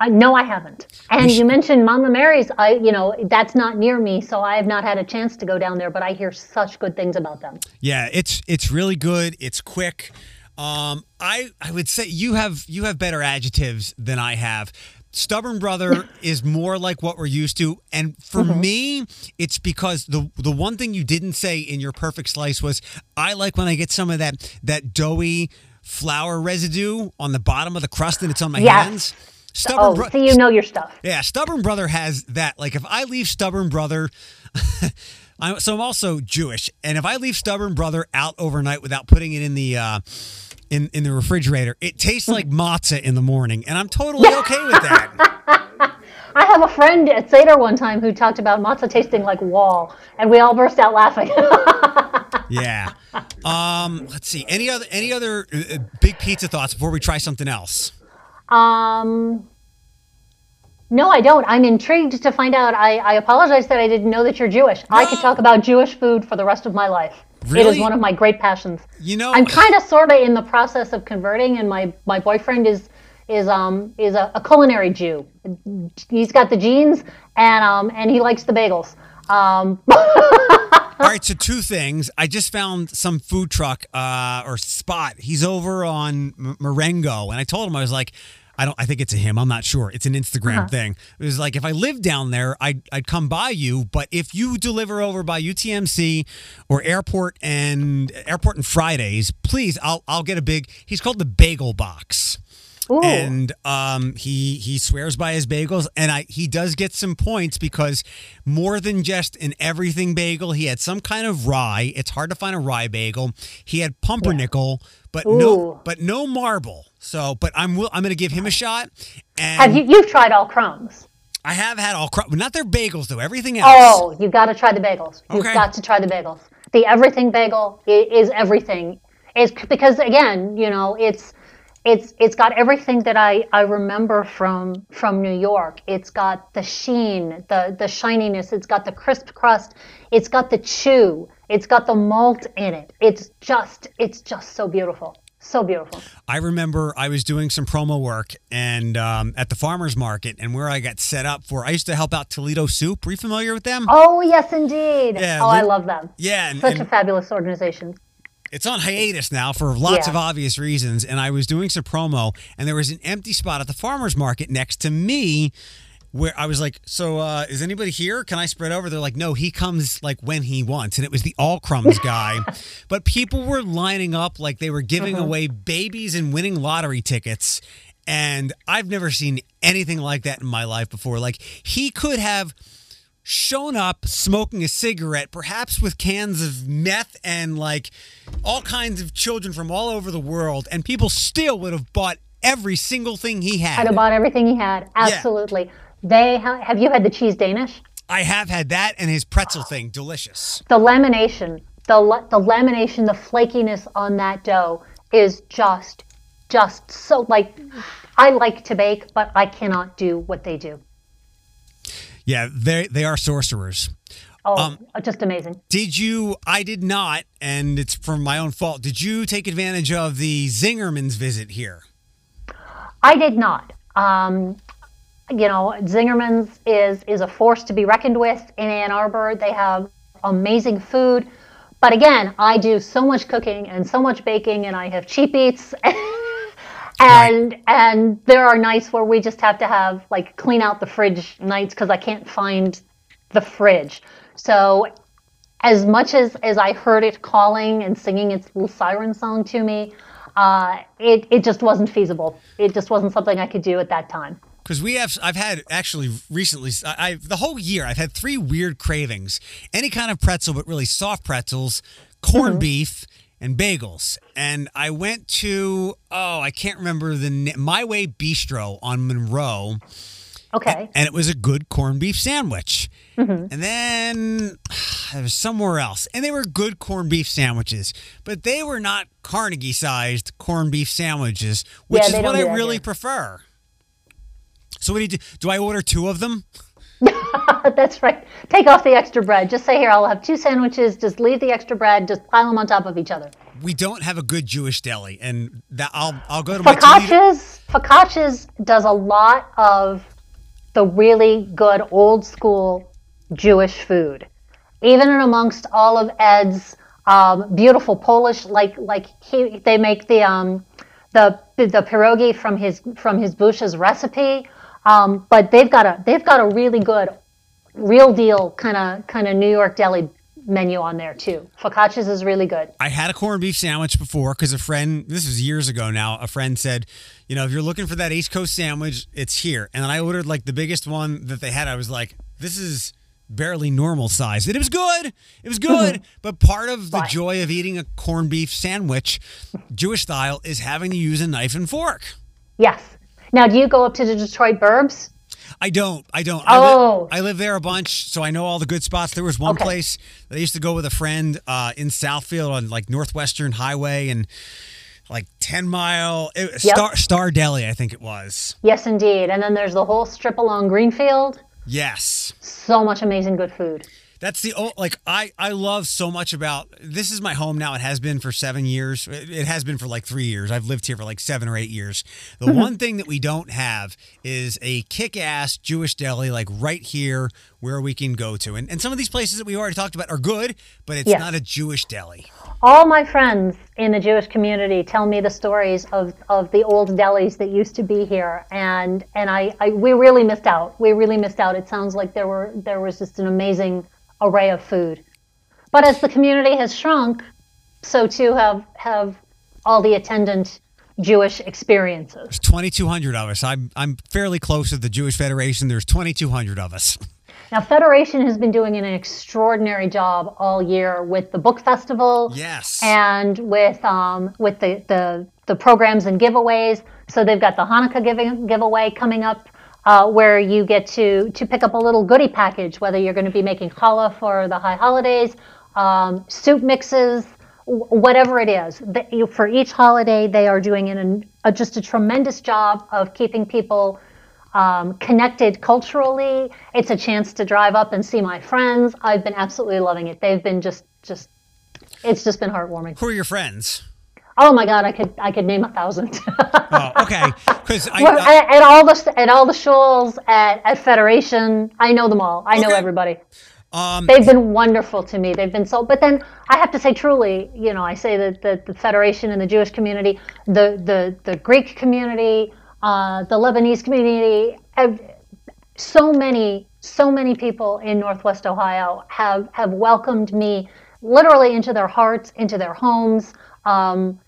I, no, I haven't. And you mentioned Mama Mary's. I, you know, that's not near me, so I have not had a chance to go down there. But I hear such good things about them. Yeah, it's it's really good. It's quick. Um, I I would say you have you have better adjectives than I have. Stubborn brother is more like what we're used to, and for me, it's because the the one thing you didn't say in your perfect slice was I like when I get some of that that doughy flour residue on the bottom of the crust and it's on my Yes. hands. Stubborn Oh, bro- so you know your stuff. yeah, Stubborn Brother has that. Like, if I leave Stubborn Brother, (laughs) I'm, so I'm also Jewish, and if I leave Stubborn Brother out overnight without putting it in the uh, in in the refrigerator, it tastes like matzah in the morning, and I'm totally (laughs) okay with that. I have a friend at Seder one time who talked about matzah tasting like wall, and we all burst out laughing. (laughs) Yeah. Um, let's see. Any other any other uh, big pizza thoughts before we try something else? um, no, I don't. I'm intrigued to find out. I, I apologize that I didn't know that you're Jewish. I could talk about Jewish food for the rest of my life. It Really? is one of my great passions. You know, I'm kind of sort of in the process of converting, and my my boyfriend is is um is a, a culinary Jew. He's got the genes, and um and he likes the bagels. Um, (laughs) All right, so two things. I just found some food truck uh, or spot. He's over on M- Marengo, and I told him I was like, I don't. I think it's a him. I'm not sure. It's an Instagram uh-huh. thing. It was like if I lived down there, I'd I'd come by you. But if you deliver over by UTMC or airport and airport and Fridays, please, I'll I'll get a big. He's called the Bagel Box ooh, and um, he he swears by his bagels, and I he does get some points because more than just an everything bagel, he had some kind of rye. It's hard to find a rye bagel. He had pumpernickel, but no but no marble. So, but I'm I'm going to give him a shot. And have you you've tried all crumbs? I have had all crumbs, not their bagels though. Everything else. Oh, you got to try the bagels. You've Okay. got to try the bagels. The everything bagel is everything. Is because again, you know, it's it's it's got everything that I I remember from from New York. It's got the sheen, the the shininess. It's got the crisp crust. It's got the chew. It's got the malt in it. It's just it's just so beautiful. So beautiful. I remember I was doing some promo work and um, at the farmers market, and where I got set up for. I used to help out Toledo Soup. Are you familiar with them? Oh yes, indeed. Yeah, oh, I love them. Yeah, and- Such a fabulous organization. It's on hiatus now for lots Yeah. of obvious reasons. And I was doing some promo, and there was an empty spot at the farmers market next to me. Where I was like, so uh, is anybody here? Can I spread over? They're like, no, he comes like when he wants, and it was the all crumbs guy. (laughs) but people were lining up like they were giving away babies and winning lottery tickets, and I've never seen anything like that in my life before. Like he could have shown up smoking a cigarette, perhaps with cans of meth and like all kinds of children from all over the world, and people still would have bought every single thing he had. I'd have bought everything he had. Absolutely. They ha- have you had the cheese Danish? I have had that and his pretzel thing, delicious. The lamination, the the lamination, the flakiness on that dough is just just so like I like to bake, but I cannot do what they do. Yeah, they they are sorcerers. Oh, Um, just amazing. Did you? I did not, and it's from my own fault. Did you take advantage of the Zingerman's visit here? I did not. Um, you know, Zingerman's is is a force to be reckoned with in Ann Arbor. They have amazing food, but again, I do so much cooking and so much baking, and I have cheap eats. (laughs) And and there are nights where we just have to have like clean out the fridge nights because I can't find the fridge. So as much as as I heard it calling and singing its little siren song to me, uh, it it just wasn't feasible. It just wasn't something I could do at that time. Because we have, I've had actually recently, I, I the whole year I've had three weird cravings: any kind of pretzel, but really soft pretzels, corned beef, and bagels. And I went to, oh, I can't remember the My Way Bistro on Monroe, Okay. and it was a good corned beef sandwich. And then (sighs) there was somewhere else, and they were good corned beef sandwiches, but they were not Carnegie-sized corned beef sandwiches, which Yeah, is what I really here. prefer. So what do you do? Do I order two of them? (laughs) That's right. Take off the extra bread. Just say here, I'll have two sandwiches. Just leave the extra bread. Just pile them on top of each other. We don't have a good Jewish deli, and that I'll I'll go to my Toledo- Focaccia's Focaccia's does a lot of the really good old school Jewish food, even in amongst all of Ed's um, beautiful Polish like like he they make the um the the pierogi from his from his Bush's recipe. Um, but they've got a they've got a really good, real deal kind of kind of New York deli menu on there too. Focaccia's is really good. I had a corned beef sandwich before because a friend, this was years ago now, a friend said, you know, if you're looking for that East Coast sandwich, it's here. And then I ordered like the biggest one that they had. I was like, this is barely normal size. And it was good. It was (laughs) good. but part of the Right. joy of eating a corned beef sandwich, Jewish style, is having to use a knife and fork. Yes. Now, do you go up to the Detroit Burbs? I don't. I don't. I, Oh. live, I live there a bunch, so I know all the good spots. There was one Okay. place that I used to go with a friend uh, in Southfield on like Northwestern Highway and like 10 mile it, Yep. Star, Star Deli, I think it was. Yes, indeed. And then there's the whole strip along Greenfield. Yes. So much amazing good food. That's the o- like I I love so much about this is my home now. It has been for seven years. It it has been for like three years. I've lived here for like seven or eight years. The mm-hmm. one thing that we don't have is a kick-ass Jewish deli like right here where we can go to. And and some of these places that we already talked about are good, but it's Yes. not a Jewish deli. All my friends in the Jewish community tell me the stories of, of the old delis that used to be here, and and I, I we really missed out. We really missed out. It sounds like there were there was just an amazing array of food. But as the community has shrunk, so too have have all the attendant Jewish experiences. There's 2,200 of us. I'm I'm fairly close to the Jewish Federation. There's 2,200 of us. Now, Federation has been doing an extraordinary job all year with the book festival. Yes. And with um, with the, the the programs and giveaways. So they've got the Hanukkah giving giveaway coming up, uh, where you get to to pick up a little goodie package, whether you're going to be making challah for the high holidays, um, soup mixes, whatever it is. The, you, for each holiday, they are doing an, a, just a tremendous job of keeping people um, connected culturally. It's a chance to drive up and see my friends. I've been absolutely loving it. They've been just just it's just been heartwarming. Who are your friends? Oh my god, I could I could name a thousand. (laughs) Oh, okay. Because Well, I at, at all the at all the shuls at, at Federation, I know them all. I know everybody. um They've been wonderful to me. They've been so. But then I have to say, truly, you know, I say that the, the Federation and the Jewish community, the the the Greek community, uh, the Lebanese community, so many so many people in Northwest Ohio have have welcomed me literally into their hearts, into their homes. Um,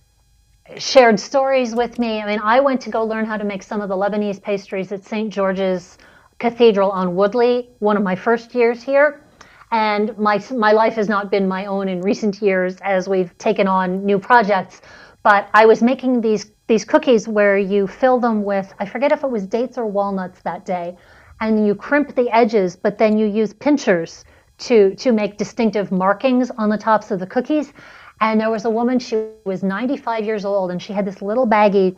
shared stories with me. I mean, I went to go learn how to make some of the Lebanese pastries at St. George's Cathedral on Woodley, one of my first years here. And my my life has not been my own in recent years as we've taken on new projects. But I was making these these cookies where you fill them with I forget if it was dates or walnuts that day, and you crimp the edges, but then you use pinchers to to make distinctive markings on the tops of the cookies. And there was a woman, she was 95 years old, and she had this little baggie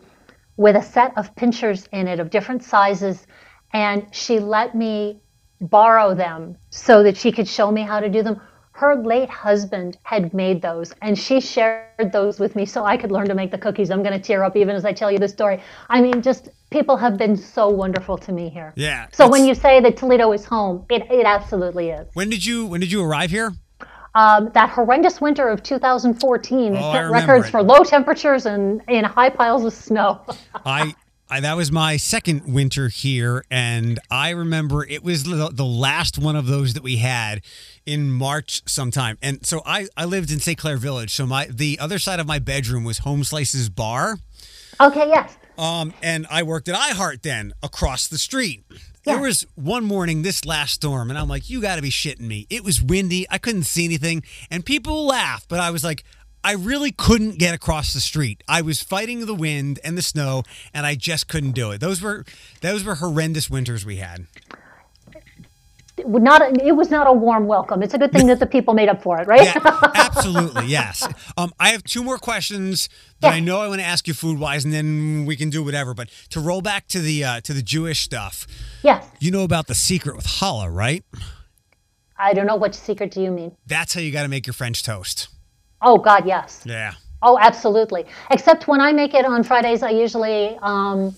with a set of pinchers in it of different sizes. And she let me borrow them so that she could show me how to do them. Her late husband had made those, and she shared those with me so I could learn to make the cookies. I'm going to tear up even as I tell you the story. I mean, just people have been so wonderful to me here. Yeah, So when you say that Toledo is home, it, it absolutely is. when did you when did you arrive here? Um, that horrendous winter of 2014 Oh, set records it. for low temperatures and in high piles of snow. (laughs) I, I that was my second winter here, and I remember it was the, the last one of those that we had in March sometime. And so I, I lived in St. Clair Village, so my the other side of my bedroom was Home Slice's bar. okay, yes. Um, and I worked at iHeart then across the street. There was one morning this last storm, and I'm like, you got to be shitting me. It was windy. I couldn't see anything, and people laugh, but I was like, I really couldn't get across the street. I was fighting the wind and the snow, and I just couldn't do it. Those were those were horrendous winters we had. Not it was not a warm welcome. It's a good thing that the people made up for it, right? Yeah, absolutely, (laughs) yes. Um, I have two more questions that Yeah. I know I want to ask you food wise, and then we can do whatever. But to roll back to the uh, to the Jewish stuff, yes. you know about the secret with challah, right? I don't know what secret do you mean? That's how you got to make your French toast. Oh God, yes. Yeah. Oh, absolutely. Except when I make it on Fridays, I usually um,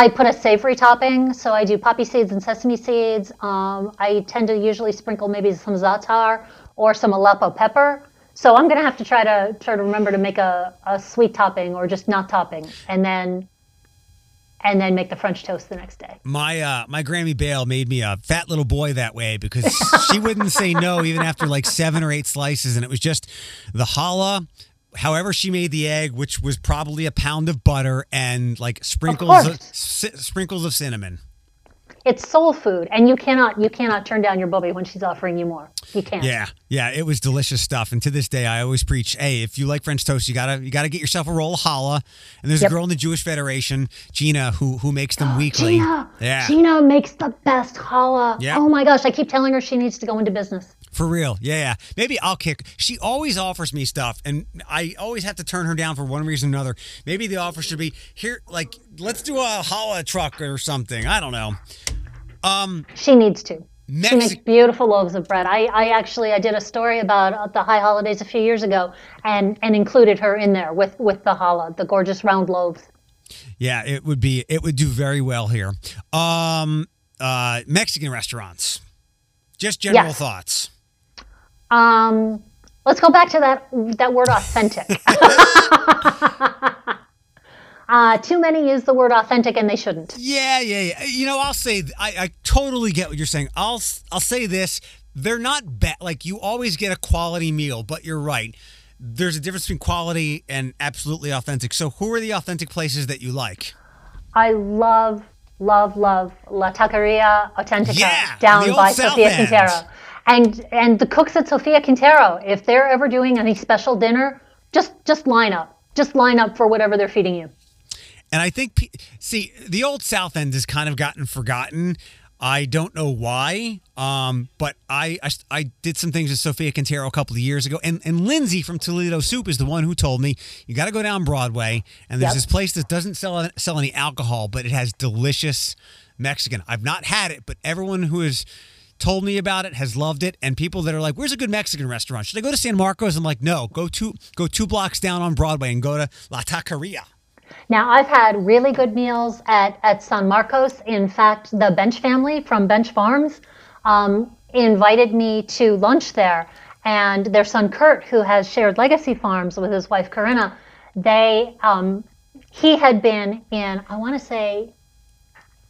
I put a savory topping. So I do poppy seeds and sesame seeds. Um, I tend to usually sprinkle maybe some za'atar or some Aleppo pepper. So I'm gonna have to try to try to remember to make a, a sweet topping or just not topping, and then and then make the French toast the next day. My uh, my Grammy Bale made me a fat little boy that way because she wouldn't say no even after like seven or eight slices, and it was just the challah. However, she made the egg, which was probably a pound of butter and like sprinkles of, course. ci- sprinkles of cinnamon. It's soul food, and you cannot you cannot turn down your bubby when she's offering you more. You can't. Yeah, yeah, it was delicious stuff. And to this day, I always preach, hey, if you like French toast, you gotta you gotta get yourself a roll of challah. And there's Yep. a girl in the Jewish Federation, Gina, who who makes them (gasps) weekly. Gina, Yeah, Gina makes the best challah. Yep. Oh my gosh, I keep telling her she needs to go into business. For real. Yeah, yeah. Maybe I'll kick. She always offers me stuff, and I always have to turn her down for one reason or another. Maybe the offer should be here, like let's do a challah truck or something. I don't know. Um, She needs to. She makes beautiful loaves of bread. I, I actually I did a story about uh, the high holidays a few years ago, and and included her in there with with the challah, the gorgeous round loaves. Yeah, it would be. It would do very well here. Um, uh, Mexican restaurants. Just general Yes. thoughts. Um, let's go back to that that word authentic. (laughs) (laughs) uh, too many use the word authentic, and they shouldn't. Yeah, yeah, yeah. You know, I'll say I, I totally get what you're saying. I'll I'll say this: they're not bad. Like you always get a quality meal, but you're right. There's a difference between quality and absolutely authentic. So, who are the authentic places that you like? I love, love, love La Taqueria Authentica Yeah, down by Sofia Quintero. And and the cooks at Sofia Quintero, if they're ever doing any special dinner, just just line up. Just line up for whatever they're feeding you. And I think, see, the old South End has kind of gotten forgotten. I don't know why, um, but I, I I did some things with Sofia Quintero a couple of years ago, and and Lindsay from Toledo Soup is the one who told me you got to go down Broadway, and there's Yep. this place that doesn't sell sell any alcohol, but it has delicious Mexican. I've not had it, but everyone who has told me about it has loved it, and people that are like, "Where's a good Mexican restaurant? Should I go to San Marcos?" I'm like, "No, go two go two blocks down on Broadway and go to La Taqueria." Now, I've had really good meals at, at San Marcos. In fact, the Bench family from Bench Farms um, invited me to lunch there. And their son Kurt, who has shared legacy farms with his wife Corinna, they um, he had been in I want to say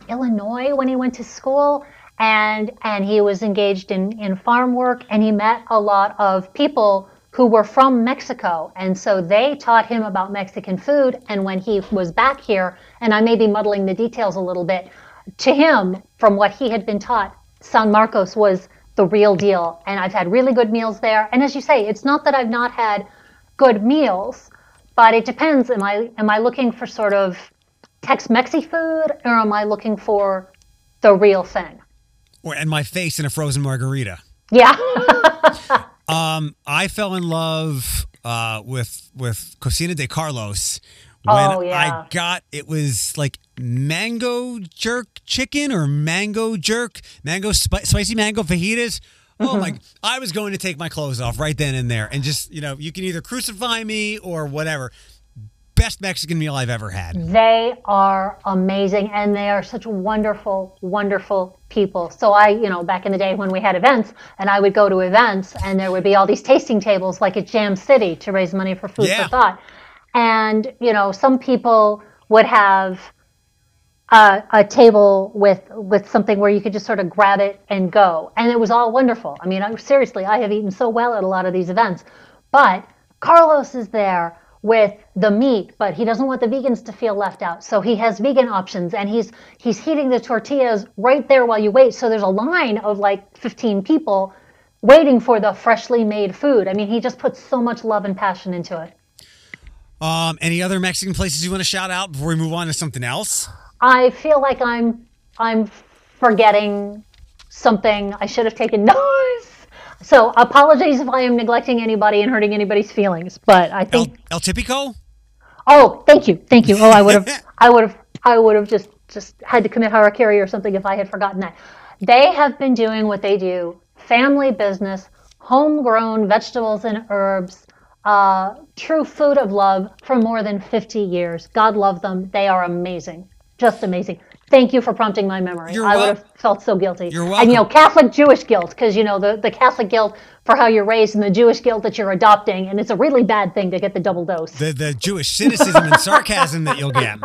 Illinois when he went to school, and and he was engaged in in farm work, and he met a lot of people who were from Mexico, and so they taught him about Mexican food. And when he was back here, and I may be muddling the details a little bit, to him, from what he had been taught, San Marcos was the real deal. And I've had really good meals there. And as you say, it's not that I've not had good meals, but it depends. Am I am I looking for sort of Tex-Mexy food, or am I looking for the real thing? Or and my face in a frozen margarita. Yeah. (laughs) Um, I fell in love uh, with with Cocina de Carlos when Oh, yeah. I got it was like mango jerk chicken or mango jerk mango spi- spicy mango fajitas. Oh Mm-hmm. my! I was going to take my clothes off right then and there, and just you know, you can either crucify me or whatever. Best Mexican meal I've ever had. they are amazing and they are such wonderful, wonderful people. So I, you know, back in the day when we had events and I would go to events and there would be all these tasting tables like at Jam City to raise money for Food Yeah. for Thought. And, you know, some people would have a, a table with with something where you could just sort of grab it and go. And it was all wonderful. I mean, I, seriously, I have eaten so well at a lot of these events. But Carlos is there with the meat, but he doesn't want the vegans to feel left out. So he has vegan options and he's he's heating the tortillas right there while you wait. So there's a line of like 15 people waiting for the freshly made food. I mean, he just puts so much love and passion into it. Um, any other Mexican places you want to shout out before we move on to something else? I feel like I'm I'm forgetting something. I should have taken (laughs) notes. So apologies if I am neglecting anybody and hurting anybody's feelings, but I El, think. El Tipico? Oh, thank you, thank you. Oh, I would have, (laughs) I would have, I would have just just had to commit harakiri or something if I had forgotten that. They have been doing what they do: family business, homegrown vegetables and herbs, uh, true food of love for more than 50 years. God love them. They are amazing, just amazing. Thank you for prompting my memory. You're I wel- would have felt so guilty. You're And you know. Catholic Jewish guilt, because you know the, the Catholic guilt for how you're raised and the Jewish guilt that you're adopting, and it's a really bad thing to get the double dose. The the Jewish cynicism and sarcasm that you'll get.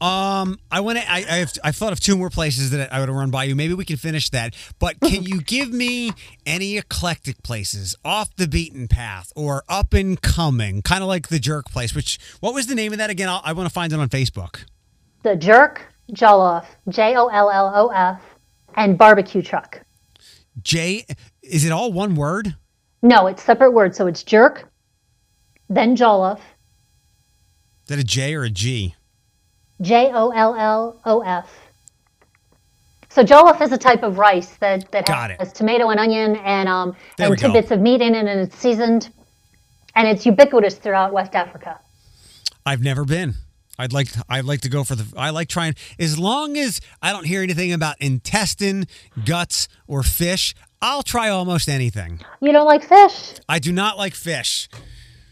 Um, I want to. I I've, I've thought of two more places that I would have run by you. Maybe we can finish that. But can you give me any eclectic places off the beaten path or up and coming, kind of like the Jerk place? Which what was the name of that again? I'll, I want to find it on Facebook. the Jerk Jollof, J O L L O F, and barbecue truck. J. Is it all one word? No, it's separate words. So it's jerk, then Jollof, Is that a J or a G? J O L L O F. So jollof is a type of rice that, that Got has it. tomato and onion and um There and tidbits of meat in it, and it's seasoned, and it's ubiquitous throughout West Africa. I've never been. I'd like I'd like to go for the I like trying as long as I don't hear anything about intestine, guts, or fish, I'll try almost anything. You don't like fish? I do not like fish.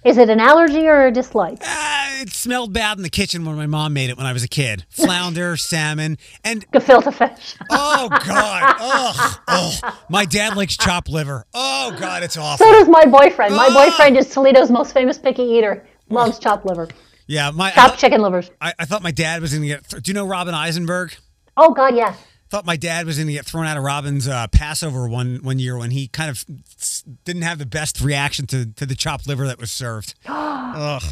Is it an allergy or a dislike? Ah, it smelled bad in the kitchen when my mom made it when I was a kid. (laughs) Flounder, salmon, and Gefilte fish. oh god, (laughs) ugh, ugh. My dad likes chopped liver. Oh god, it's awful. So does my boyfriend. My Ah! boyfriend is Toledo's most famous picky eater. Loves chopped liver, Yeah, my thought- chicken livers. I, I thought my dad was gonna get. Do you know Robin Eisenberg? Oh God, yes. thought my dad was going to get thrown out of Robin's uh, Passover one one year when he kind of didn't have the best reaction to, to the chopped liver that was served. (gasps) Ugh.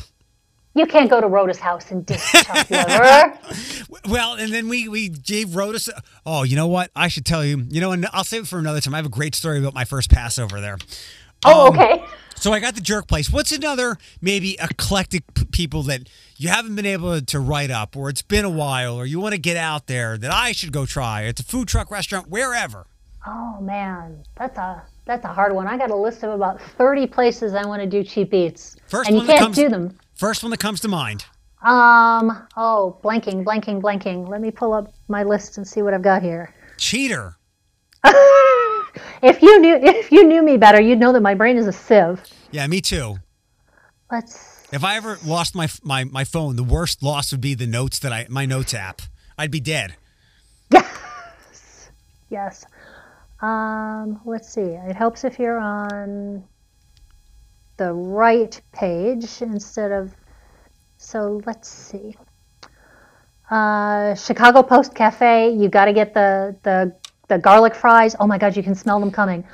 You can't go to Rhoda's house and dish chopped (laughs) liver. Well, and then we we gave Rhoda. Oh, you know what? I should tell you. You know, and I'll save it for another time. I have a great story about my first Passover there. Oh, Um, okay. So I got the jerk place. What's another maybe eclectic p- people that you haven't been able to write up, or it's been a while, or you want to get out there that I should go try? It's a food truck, restaurant, wherever. Oh man, that's a that's a hard one. I got a list of about thirty places I want to do cheap eats, First and you can't comes- do them. First one that comes to mind. Um. Oh, blanking, blanking, blanking. Let me pull up my list and see what I've got here. Cheater. (laughs) If you knew if you knew me better, you'd know that my brain is a sieve. Yeah, me too. Let's. If I ever lost my my my phone, the worst loss would be the notes that I my notes app. I'd be dead. Yes. Um. Let's see. It helps if you're on the right page instead of. So let's see. Uh, Chicago Post Cafe. You got to get the the the garlic fries. Oh my God, you can smell them coming.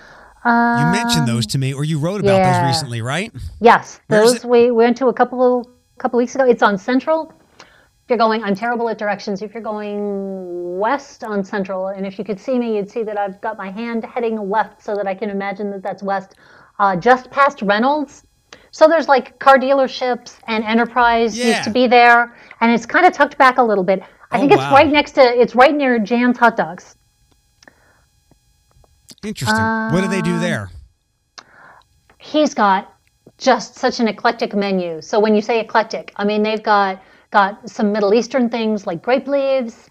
You mentioned those to me, or you wrote about Um, yeah. those recently, right? Yes, those we went to a couple couple weeks ago. It's on Central. If you're going, I'm terrible at directions. If you're going west on Central, and if you could see me, you'd see that I've got my hand heading left so that I can imagine that that's west. Uh, just past Reynolds. So there's like car dealerships and Enterprise Yeah. used to be there, and it's kind of tucked back a little bit. I Oh, think it's wow. right next to. It's right near Jan's Hot Dogs. Interesting. what do they do there? he's got just such an eclectic menu. So when you say eclectic, I mean they've got got some Middle Eastern things like grape leaves.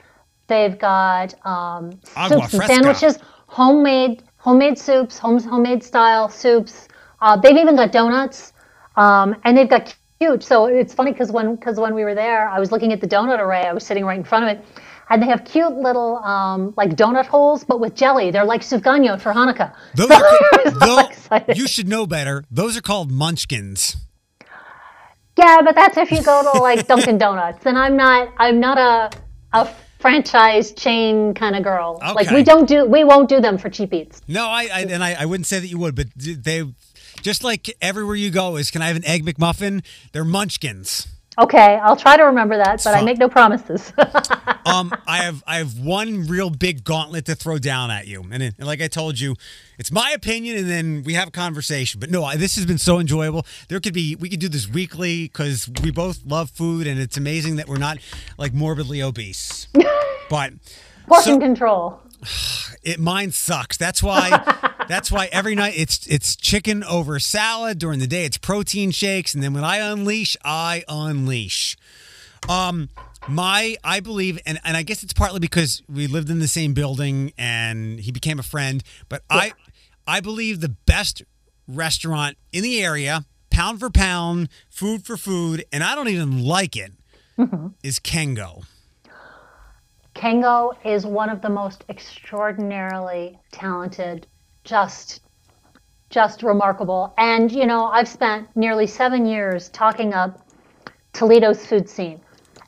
They've got um, soups and sandwiches, homemade homemade soups, home, homemade style soups. Uh, they've even got donuts, um, and they've got cute. So it's funny because when because when we were there, I was looking at the donut array. I was sitting right in front of it. And they have cute little um, like donut holes, but with jelly. They're like sufganiyot for Hanukkah. Those So are, (laughs) I was all tho- you should know better. Those are called munchkins. Yeah, but that's if you go to like Dunkin' Donuts, and I'm not. I'm not a a franchise chain kind of girl. Like we don't do. We won't do them for cheap eats. No, I, I and I, I wouldn't say that you would, but they just like everywhere you go is can I have an egg McMuffin? They're munchkins. Okay, I'll try to remember that, but I make no promises. (laughs) Um, I have I have one real big gauntlet to throw down at you, and, it, and like I told you, it's my opinion, and then we have a conversation. But no, I, this has been so enjoyable. There could be we could do this weekly because we both love food, and it's amazing that we're not like morbidly obese. (laughs) But Portion So- control. It mine sucks. That's why. (laughs) that's why every night it's it's chicken over salad. During the day, it's protein shakes, and then when I unleash, I unleash. Um, my I believe, and and I guess it's partly because we lived in the same building and he became a friend. But I I believe the best restaurant in the area, pound for pound, food for food, and I don't even like it, is Kengo. Kengo is one of the most extraordinarily talented, just just remarkable. And you know, I've spent nearly 7 years talking up Toledo's food scene.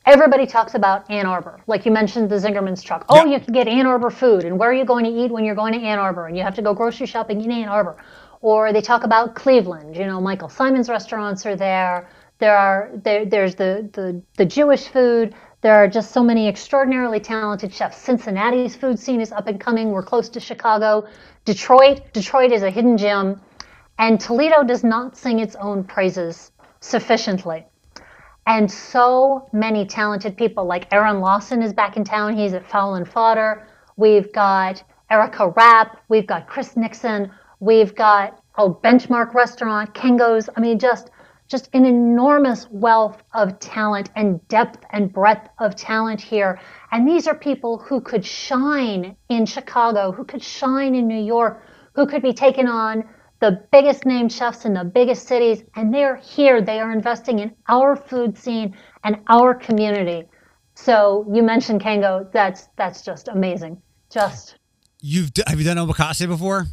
Everybody talks about Ann Arbor. Like you mentioned the Zingerman's truck. Oh, Yeah. you can get Ann Arbor food and where are you going to eat when you're going to Ann Arbor and you have to go grocery shopping in Ann Arbor. Or they talk about Cleveland, you know, Michael Symon's restaurants are there. There are there, there's the, the the Jewish food. There are just so many extraordinarily talented chefs. Cincinnati's food scene is up and coming. We're close to Chicago. Detroit, Detroit is a hidden gem. And Toledo does not sing its own praises sufficiently. And so many talented people, like Aaron Lawson is back in town. He's at Fowl and Fodder. We've got Erica Rapp. We've got Chris Nixon. We've got oh Benchmark Restaurant, Kengo's. I mean, just just an enormous wealth of talent and depth and breadth of talent here. And these are people who could shine in Chicago, who could shine in New York, who could be taken on the biggest name chefs in the biggest cities, and they're here. They are investing in our food scene and our community. So you mentioned Kengo. That's that's just amazing. Just You've d- have you done omakase before?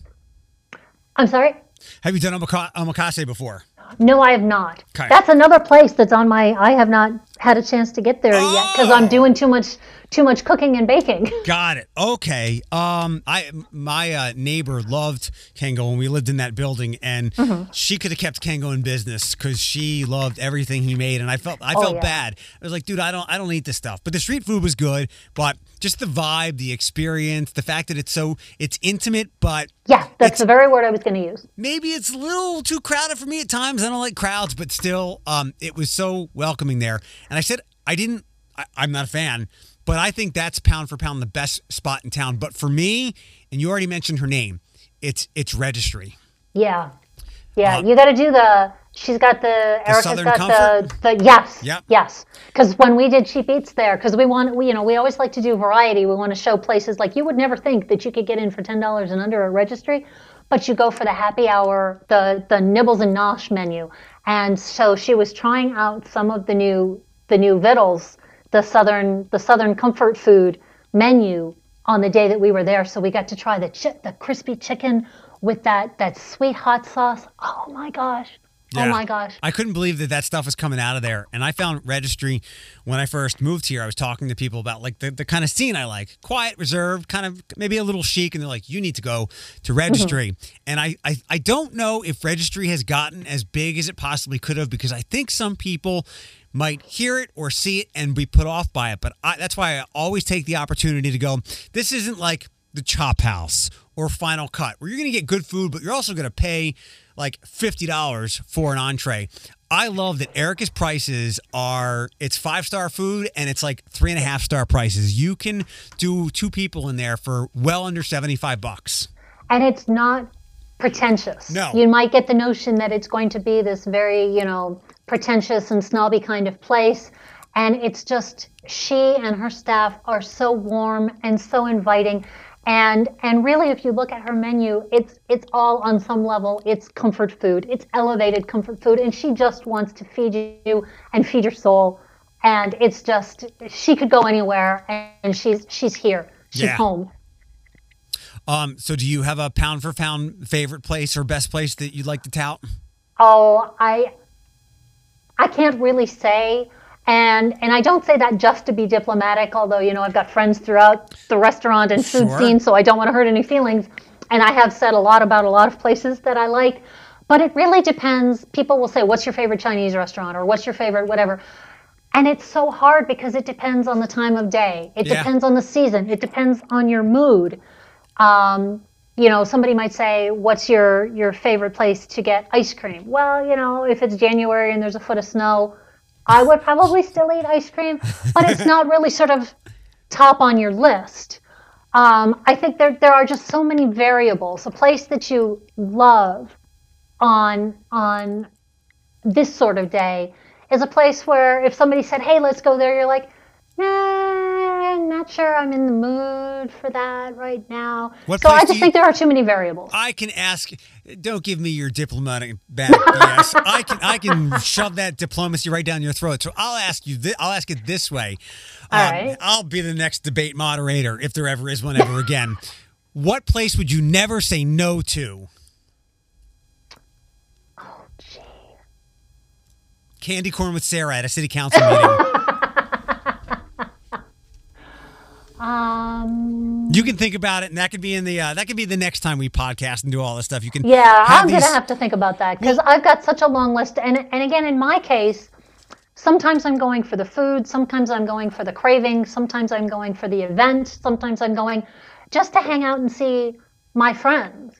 I'm sorry. Have you done omaka- omakase before? No, I have not. Okay. That's another place that's on my. I have not had a chance to get there yet because I'm doing too much too much cooking and baking. (laughs) Got it. Okay. Um, I my uh, neighbor loved Kengo when we lived in that building, and Mm-hmm. she could have kept Kengo in business because she loved everything he made, and I felt I Oh, felt yeah. bad. I was like, dude, I don't I don't eat this stuff. But the street food was good, but just the vibe, the experience, the fact that it's so it's intimate, but Yeah, that's the very word I was going to use. maybe it's a little too crowded for me at times. I don't like crowds, but still, um, it was so welcoming there. And I said I didn't. I, I'm not a fan, but I think that's pound for pound the best spot in town. But for me, and you already mentioned her name, it's it's Registry. Yeah, yeah. Uh, you got to do the. She's got the. Erica's Southern got Comfort? the. The yes. Yep. Yes. Because when we did cheap eats there, because we want, we, you know, we always like to do variety. We want to show places like you would never think that you could get in for ten dollars and under a registry, but you go for the happy hour, the the nibbles and nosh menu. And so she was trying out some of the new the new vittles, the southern the southern comfort food menu on the day that we were there. So we got to try the chi- the crispy chicken with that that sweet hot sauce. Oh my gosh. Oh my gosh. I couldn't believe that that stuff was coming out of there. And I found Registry when I first moved here. I was talking to people about like the, the kind of scene I like quiet, reserved, kind of maybe a little chic. And they're like, you need to go to mm-hmm. Registry. And I, I, I don't know if Registry has gotten as big as it possibly could have because I think some people might hear it or see it and be put off by it. But I, that's why I always take the opportunity to go, this isn't like the Chop House or Final Cut, where you're going to get good food, but you're also going to pay like $50 for an entree. I love that Erica's prices are it's five star food and it's like three and a half star prices. You can do two people in there for well under 75 bucks. and it's not pretentious. No. You might get the notion that it's going to be this very, you know, pretentious and snobby kind of place. And it's just she and her staff are so warm and so inviting. And and really if you look at her menu, it's it's all on some level, it's comfort food. It's elevated comfort food. And she just wants to feed you and feed your soul. And it's just she could go anywhere and she's she's here. She's Yeah. home. Um, so do you have a pound for pound favorite place or best place that you'd like to tout? Oh, I I can't really say and and I don't say that just to be diplomatic, although you know I've got friends throughout the restaurant and food Sure. scene, so I don't want to hurt any feelings. And I have said a lot about a lot of places that I like, but it really depends. People will say, "What's your favorite Chinese restaurant?" or "What's your favorite whatever." And it's so hard because it depends on the time of day. It Yeah. depends on the season. It depends on your mood. Um, you know, somebody might say, "What's your your favorite place to get ice cream?" Well, you know, if it's January and there's a foot of snow, I would probably still eat ice cream, but it's not really sort of top on your list. Um, I think there there are just so many variables. A place that you love on on this sort of day is a place where if somebody said, "Hey, let's go there," you're like, "Nah, I'm not sure I'm in the mood for that right now." What so I just think there are too many variables. I can ask. Don't give me your diplomatic back. (laughs) BS. I can I can shove that diplomacy right down your throat. So I'll ask you. Thi- I'll ask it this way. Um, All right. I'll be the next debate moderator if there ever is one ever (laughs) again. What place would you never say no to? Gee. Candy corn with Sarah at a city council meeting. (laughs) Um, you can think about it, and that could be in the uh, that could be the next time we podcast and do all this stuff. You can Yeah, I'm these- gonna have to think about that because I've got such a long list. And and again, in my case, sometimes I'm going for the food, sometimes I'm going for the craving, sometimes I'm going for the event, sometimes I'm going just to hang out and see my friends.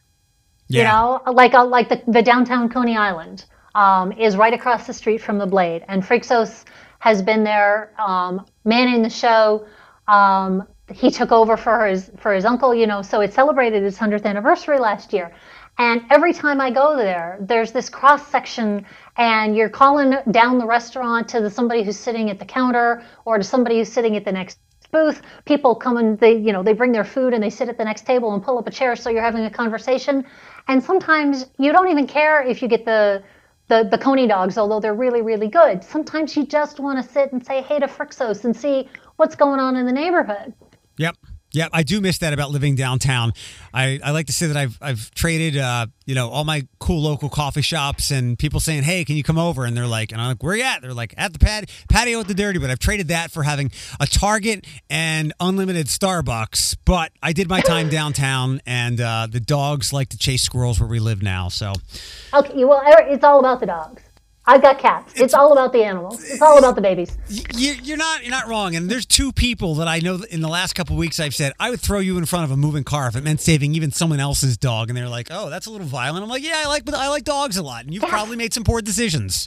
You know, like uh, like the the downtown Coney Island um, is right across the street from the Blade, and Frixos has been there um, manning the show. Um, he took over for his for his uncle, you know, so it celebrated its hundredth anniversary last year. And every time I go there, there's this cross section, and you're calling down the restaurant to the, somebody who's sitting at the counter or to somebody who's sitting at the next booth. People come and they, you know, they bring their food and they sit at the next table and pull up a chair so you're having a conversation. And sometimes you don't even care if you get the the, the coney dogs, although they're really, really good. Sometimes you just want to sit and say hey to Frixos and see what's going on in the neighborhood. Yep. Yep. I do miss that about living downtown. I, I like to say that I've I've traded uh, you know, all my cool local coffee shops and people saying, Hey, can you come over? And they're like, and I'm like, Where you at? They're like, at the pad patio at the dirty, but I've traded that for having a Target and unlimited Starbucks. But I did my time downtown and uh, the dogs like to chase squirrels where we live now. So Okay, well, it's all about the dogs. I've got cats. It's, all about the animals. It's all about the babies. you- you're not you're not wrong. And there's two people that I know that in the last couple weeks I've said I would throw you in front of a moving car if it meant saving even someone else's dog. And they're like, oh, that's a little violent. I'm like, yeah, I like I like dogs a lot, and you've probably made some poor decisions.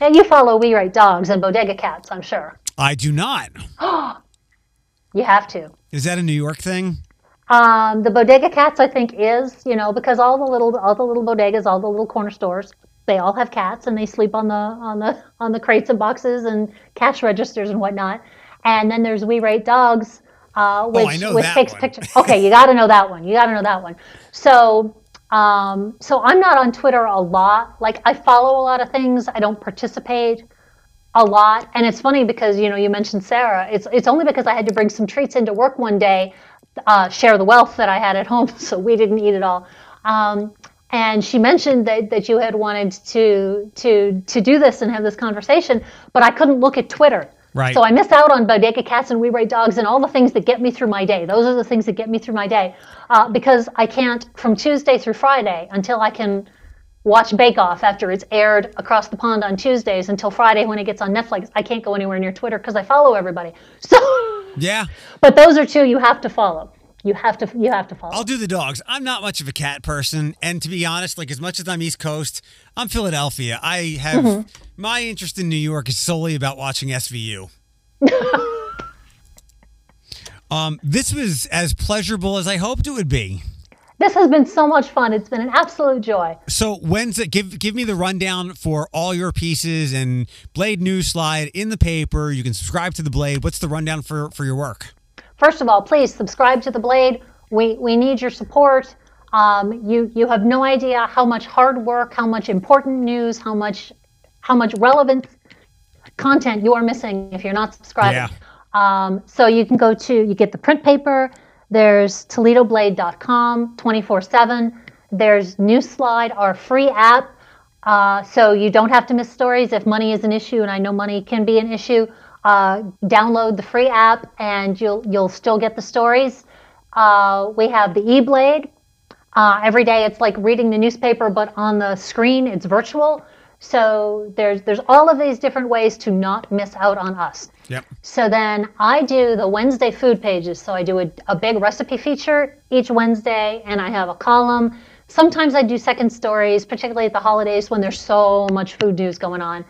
And you follow We Rate Dogs and Bodega Cats, I'm sure. I do not. (gasps) You have to. Is that a New York thing? Um, the Bodega Cats, I think, is you know because all the little all the little bodegas, all the little corner stores, they all have cats and they sleep on the on the on the crates and boxes and cash registers and whatnot. And then there's We Rate Dogs, uh, which Oh, I know which takes one. pictures. Okay, you got to know that one. You got to know that one. So. Um, so I'm not on Twitter a lot. Like I follow a lot of things. I don't participate a lot. And it's funny because you know you mentioned Sarah. It's it's only because I had to bring some treats into work one day, uh, share the wealth that I had at home, (laughs) so we didn't eat it all. Um, and she mentioned that, that you had wanted to to to do this and have this conversation, but I couldn't look at Twitter. Right. So I miss out on Bodega Cats and We Rate Dogs and all the things that get me through my day. Those are the things that get me through my day uh, because I can't from Tuesday through Friday until I can watch Bake Off after it's aired across the pond on Tuesdays until Friday when it gets on Netflix. I can't go anywhere near Twitter because I follow everybody. (laughs) So, Yeah. but those are two you have to follow. You have to you have to follow. I'll do the dogs. I'm not much of a cat person, and to be honest, like as much as I'm East Coast, I'm Philadelphia. I have Mm-hmm. my interest in New York is solely about watching SVU. (laughs) um, this was as pleasurable as I hoped it would be. This has been so much fun. It's been an absolute joy. So when's it? Give give me the rundown for all your pieces and Blade News Slide in the paper. You can subscribe to the Blade. What's the rundown for for your work? First of all, please subscribe to the Blade. We we need your support. Um, you you have no idea how much hard work, how much important news, how much how much relevant content you are missing if you're not subscribing. Yeah. Um, so you can go to you get the print paper. There's ToledoBlade.com 24/7. There's Newsslide, our free app. Uh, so you don't have to miss stories if money is an issue, and I know money can be an issue. Uh, download the free app, and you'll you'll still get the stories. Uh, we have the e-blade. Uh, every day it's like reading the newspaper, but on the screen it's virtual. So there's there's all of these different ways to not miss out on us. Yep. So then I do the Wednesday food pages. So I do a, a big recipe feature each Wednesday, and I have a column. Sometimes I do second stories, particularly at the holidays when there's so much food news going on.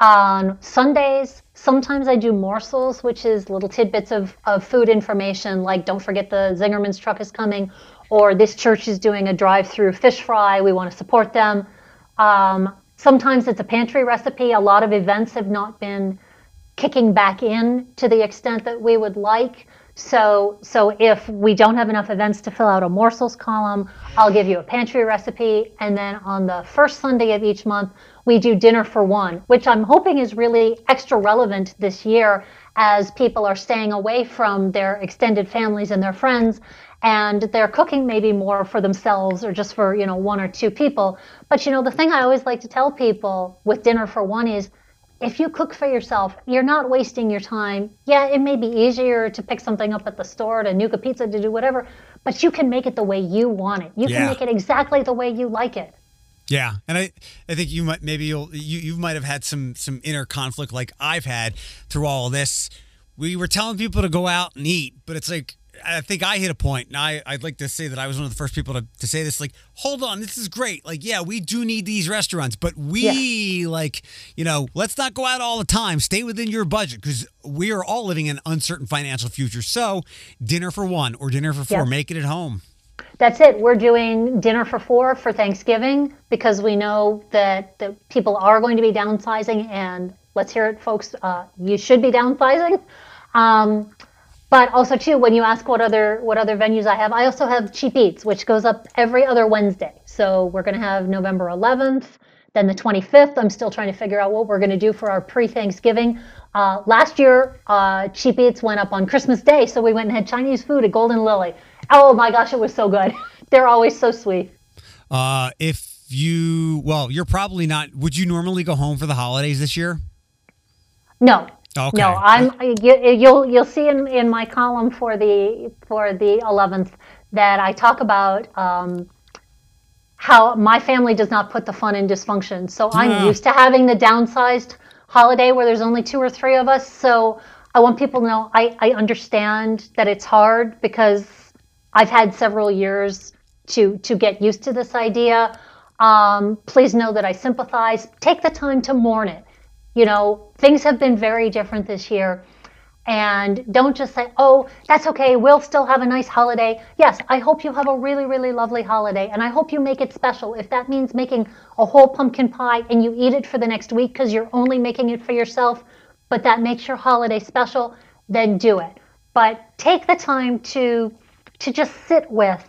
On Sundays, sometimes I do morsels, which is little tidbits of, of food information, like don't forget the Zingerman's truck is coming, or this church is doing a drive through fish fry. We want to support them. Um, sometimes it's a pantry recipe. A lot of events have not been kicking back in to the extent that we would like. So, so if we don't have enough events to fill out a morsels column, I'll give you a pantry recipe. And then on the first Sunday of each month, we do dinner for one, which I'm hoping is really extra relevant this year as people are staying away from their extended families and their friends and they're cooking maybe more for themselves or just for, you know, one or two people. But you know, the thing I always like to tell people with dinner for one is if you cook for yourself, you're not wasting your time. Yeah, it may be easier to pick something up at the store, to nuke a pizza, to do whatever, but you can make it the way you want it. You Yeah. can make it exactly the way you like it. Yeah, and I, I think you might maybe you'll you you might have had some some inner conflict like I've had through all of this. We were telling people to go out and eat, but it's like I think I hit a point, and I I'd like to say that I was one of the first people to, to say this. Like, hold on, this is great. Like, yeah, we do need these restaurants, but we like you know let's not go out all the time. Stay within your budget because we are all living in an uncertain financial future. So, dinner for one or dinner for four, Yeah. make it at home. That's it. We're doing dinner for four for Thanksgiving because we know that, that people are going to be downsizing. And let's hear it, folks. Uh, you should be downsizing. Um, but also too, when you ask what other what other venues I have, I also have Cheap Eats, which goes up every other Wednesday. So we're going to have November 11th, then the 25th. I'm still trying to figure out what we're going to do for our pre-Thanksgiving. Uh, last year, uh, Cheap Eats went up on Christmas Day, so we went and had Chinese food at Golden Lily. Oh my gosh, it was so good. (laughs) They're always so sweet. Uh, if you, well, you're probably not. Would you normally go home for the holidays this year? No. Okay. No, I'm. You, you'll you'll see in, in my column for the for the 11th that I talk about um, how my family does not put the fun in dysfunction. So I'm used to having the downsized holiday where there's only two or three of us. So I want people to know I, I understand that it's hard because I've had several years to to get used to this idea. Um, please know that I sympathize. Take the time to mourn it. You know, things have been very different this year. And don't just say, oh, that's okay. We'll still have a nice holiday. Yes, I hope you have a really, really lovely holiday. And I hope you make it special. If that means making a whole pumpkin pie and you eat it for the next week because you're only making it for yourself, but that makes your holiday special, then do it. But take the time to to just sit with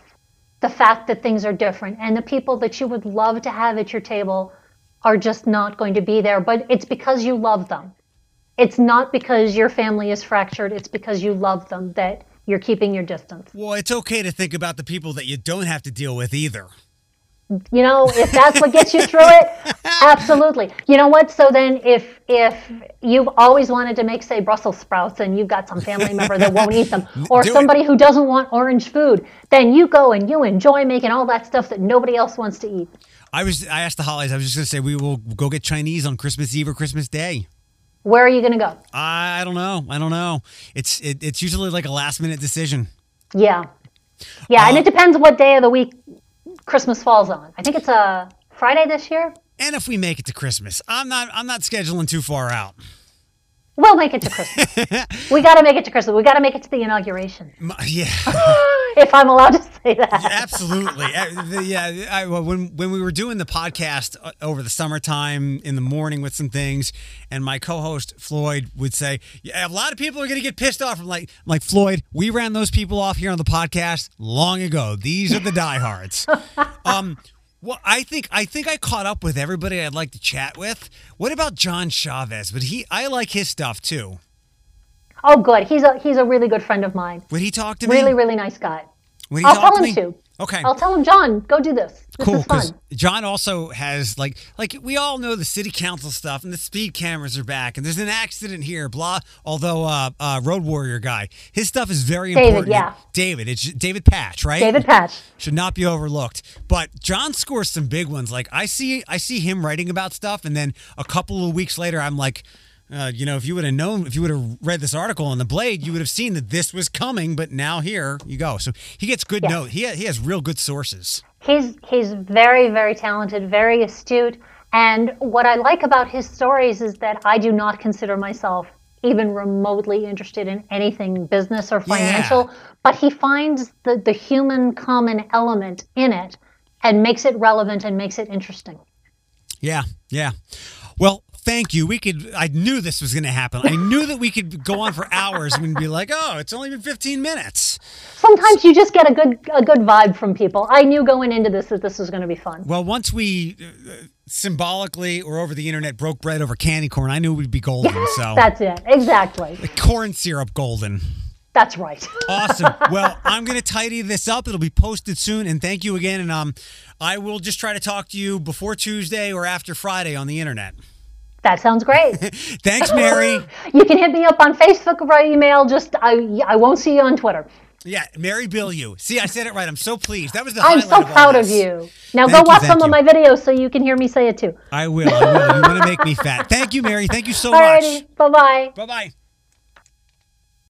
the fact that things are different and the people that you would love to have at your table are just not going to be there. But it's because you love them. It's not because your family is fractured. It's because you love them that you're keeping your distance. Well, it's okay to think about the people that you don't have to deal with either. You know, if that's what gets you through it, (laughs) absolutely. You know what? So then, if if you've always wanted to make, say, Brussels sprouts, and you've got some family member that won't eat them, (laughs) or Do it. somebody who doesn't want orange food, then you go and you enjoy making all that stuff that nobody else wants to eat. I was. I asked the Hollies. I was just gonna say we will go get Chinese on Christmas Eve or Christmas Day. Where are you going to go? I, I don't know. I don't know. It's it, it's usually like a last minute decision. Yeah, yeah, and Uh, it depends what day of the week Christmas falls on. I think it's a Friday this year. And if we make it to Christmas, I'm not. I'm not scheduling too far out. We'll make it to Christmas. (laughs) we got to make it to Christmas. We got to make it to the inauguration. M- Yeah, (laughs) if I'm allowed to say that. absolutely. Uh, Yeah, I, when when we were doing the podcast uh, over the summertime in the morning with some things, and my co-host Floyd would say, "Yeah, a lot of people are going to get pissed off." I'm like, I'm like Floyd, we ran those people off here on the podcast long ago. These are the diehards. (laughs) um, well, I think I think I caught up with everybody I'd like to chat with. What about John Chavez? But he, I like his stuff too. Oh, good. He's a he's a really good friend of mine. Would he talk to me? Really, really nice guy. Would he I'll talk tell to him me? to. Okay. I'll tell him, John, go do this. This cool fun. because John also has like like we all know the city council stuff and the speed cameras are back and there's an accident here blah although uh, uh road warrior guy his stuff is very David, important yeah. David it's David Patch right David Patch. should not be overlooked but John scores some big ones like I see I see him writing about stuff and then a couple of weeks later I'm like uh, you know, if you would have known, if you would have read this article on the Blade, you would have seen that this was coming. But now here you go. So he gets good Yeah. note. He he has real good sources. He's he's very very talented, very astute, And what I like about his stories is that I do not consider myself even remotely interested in anything business or financial, Yeah. but he finds the, the human common element in it and makes it relevant and makes it interesting. Yeah, yeah. Well, thank you. We could. I knew this was going to happen. I knew that we could go on for hours and be like, "Oh, it's only been 15 minutes." Sometimes you just get a good a good vibe from people. I knew going into this that this was going to be fun. Well, once we uh, symbolically or over the internet broke bread over candy corn, I knew we'd be golden. So That's it. Exactly. corn syrup golden. That's right. (laughs) Awesome. well, I'm going to tidy this up. It'll be posted soon. And thank you again. And um, I will just try to talk to you before Tuesday or after Friday on the internet. That sounds great. (laughs) Thanks, Mary. (laughs) You can hit me up on Facebook or by email. Just I I won't see you on Twitter. Yeah, Mary Bilyeu. See, I said it right. I'm so pleased. That was the I'm so of proud of this. you. Now Thank go watch some of my videos so you can hear me say it too. I will. I will. You want to make me fat. Thank you, Mary. Thank you so (laughs) much. Alrighty. Bye bye. Bye bye.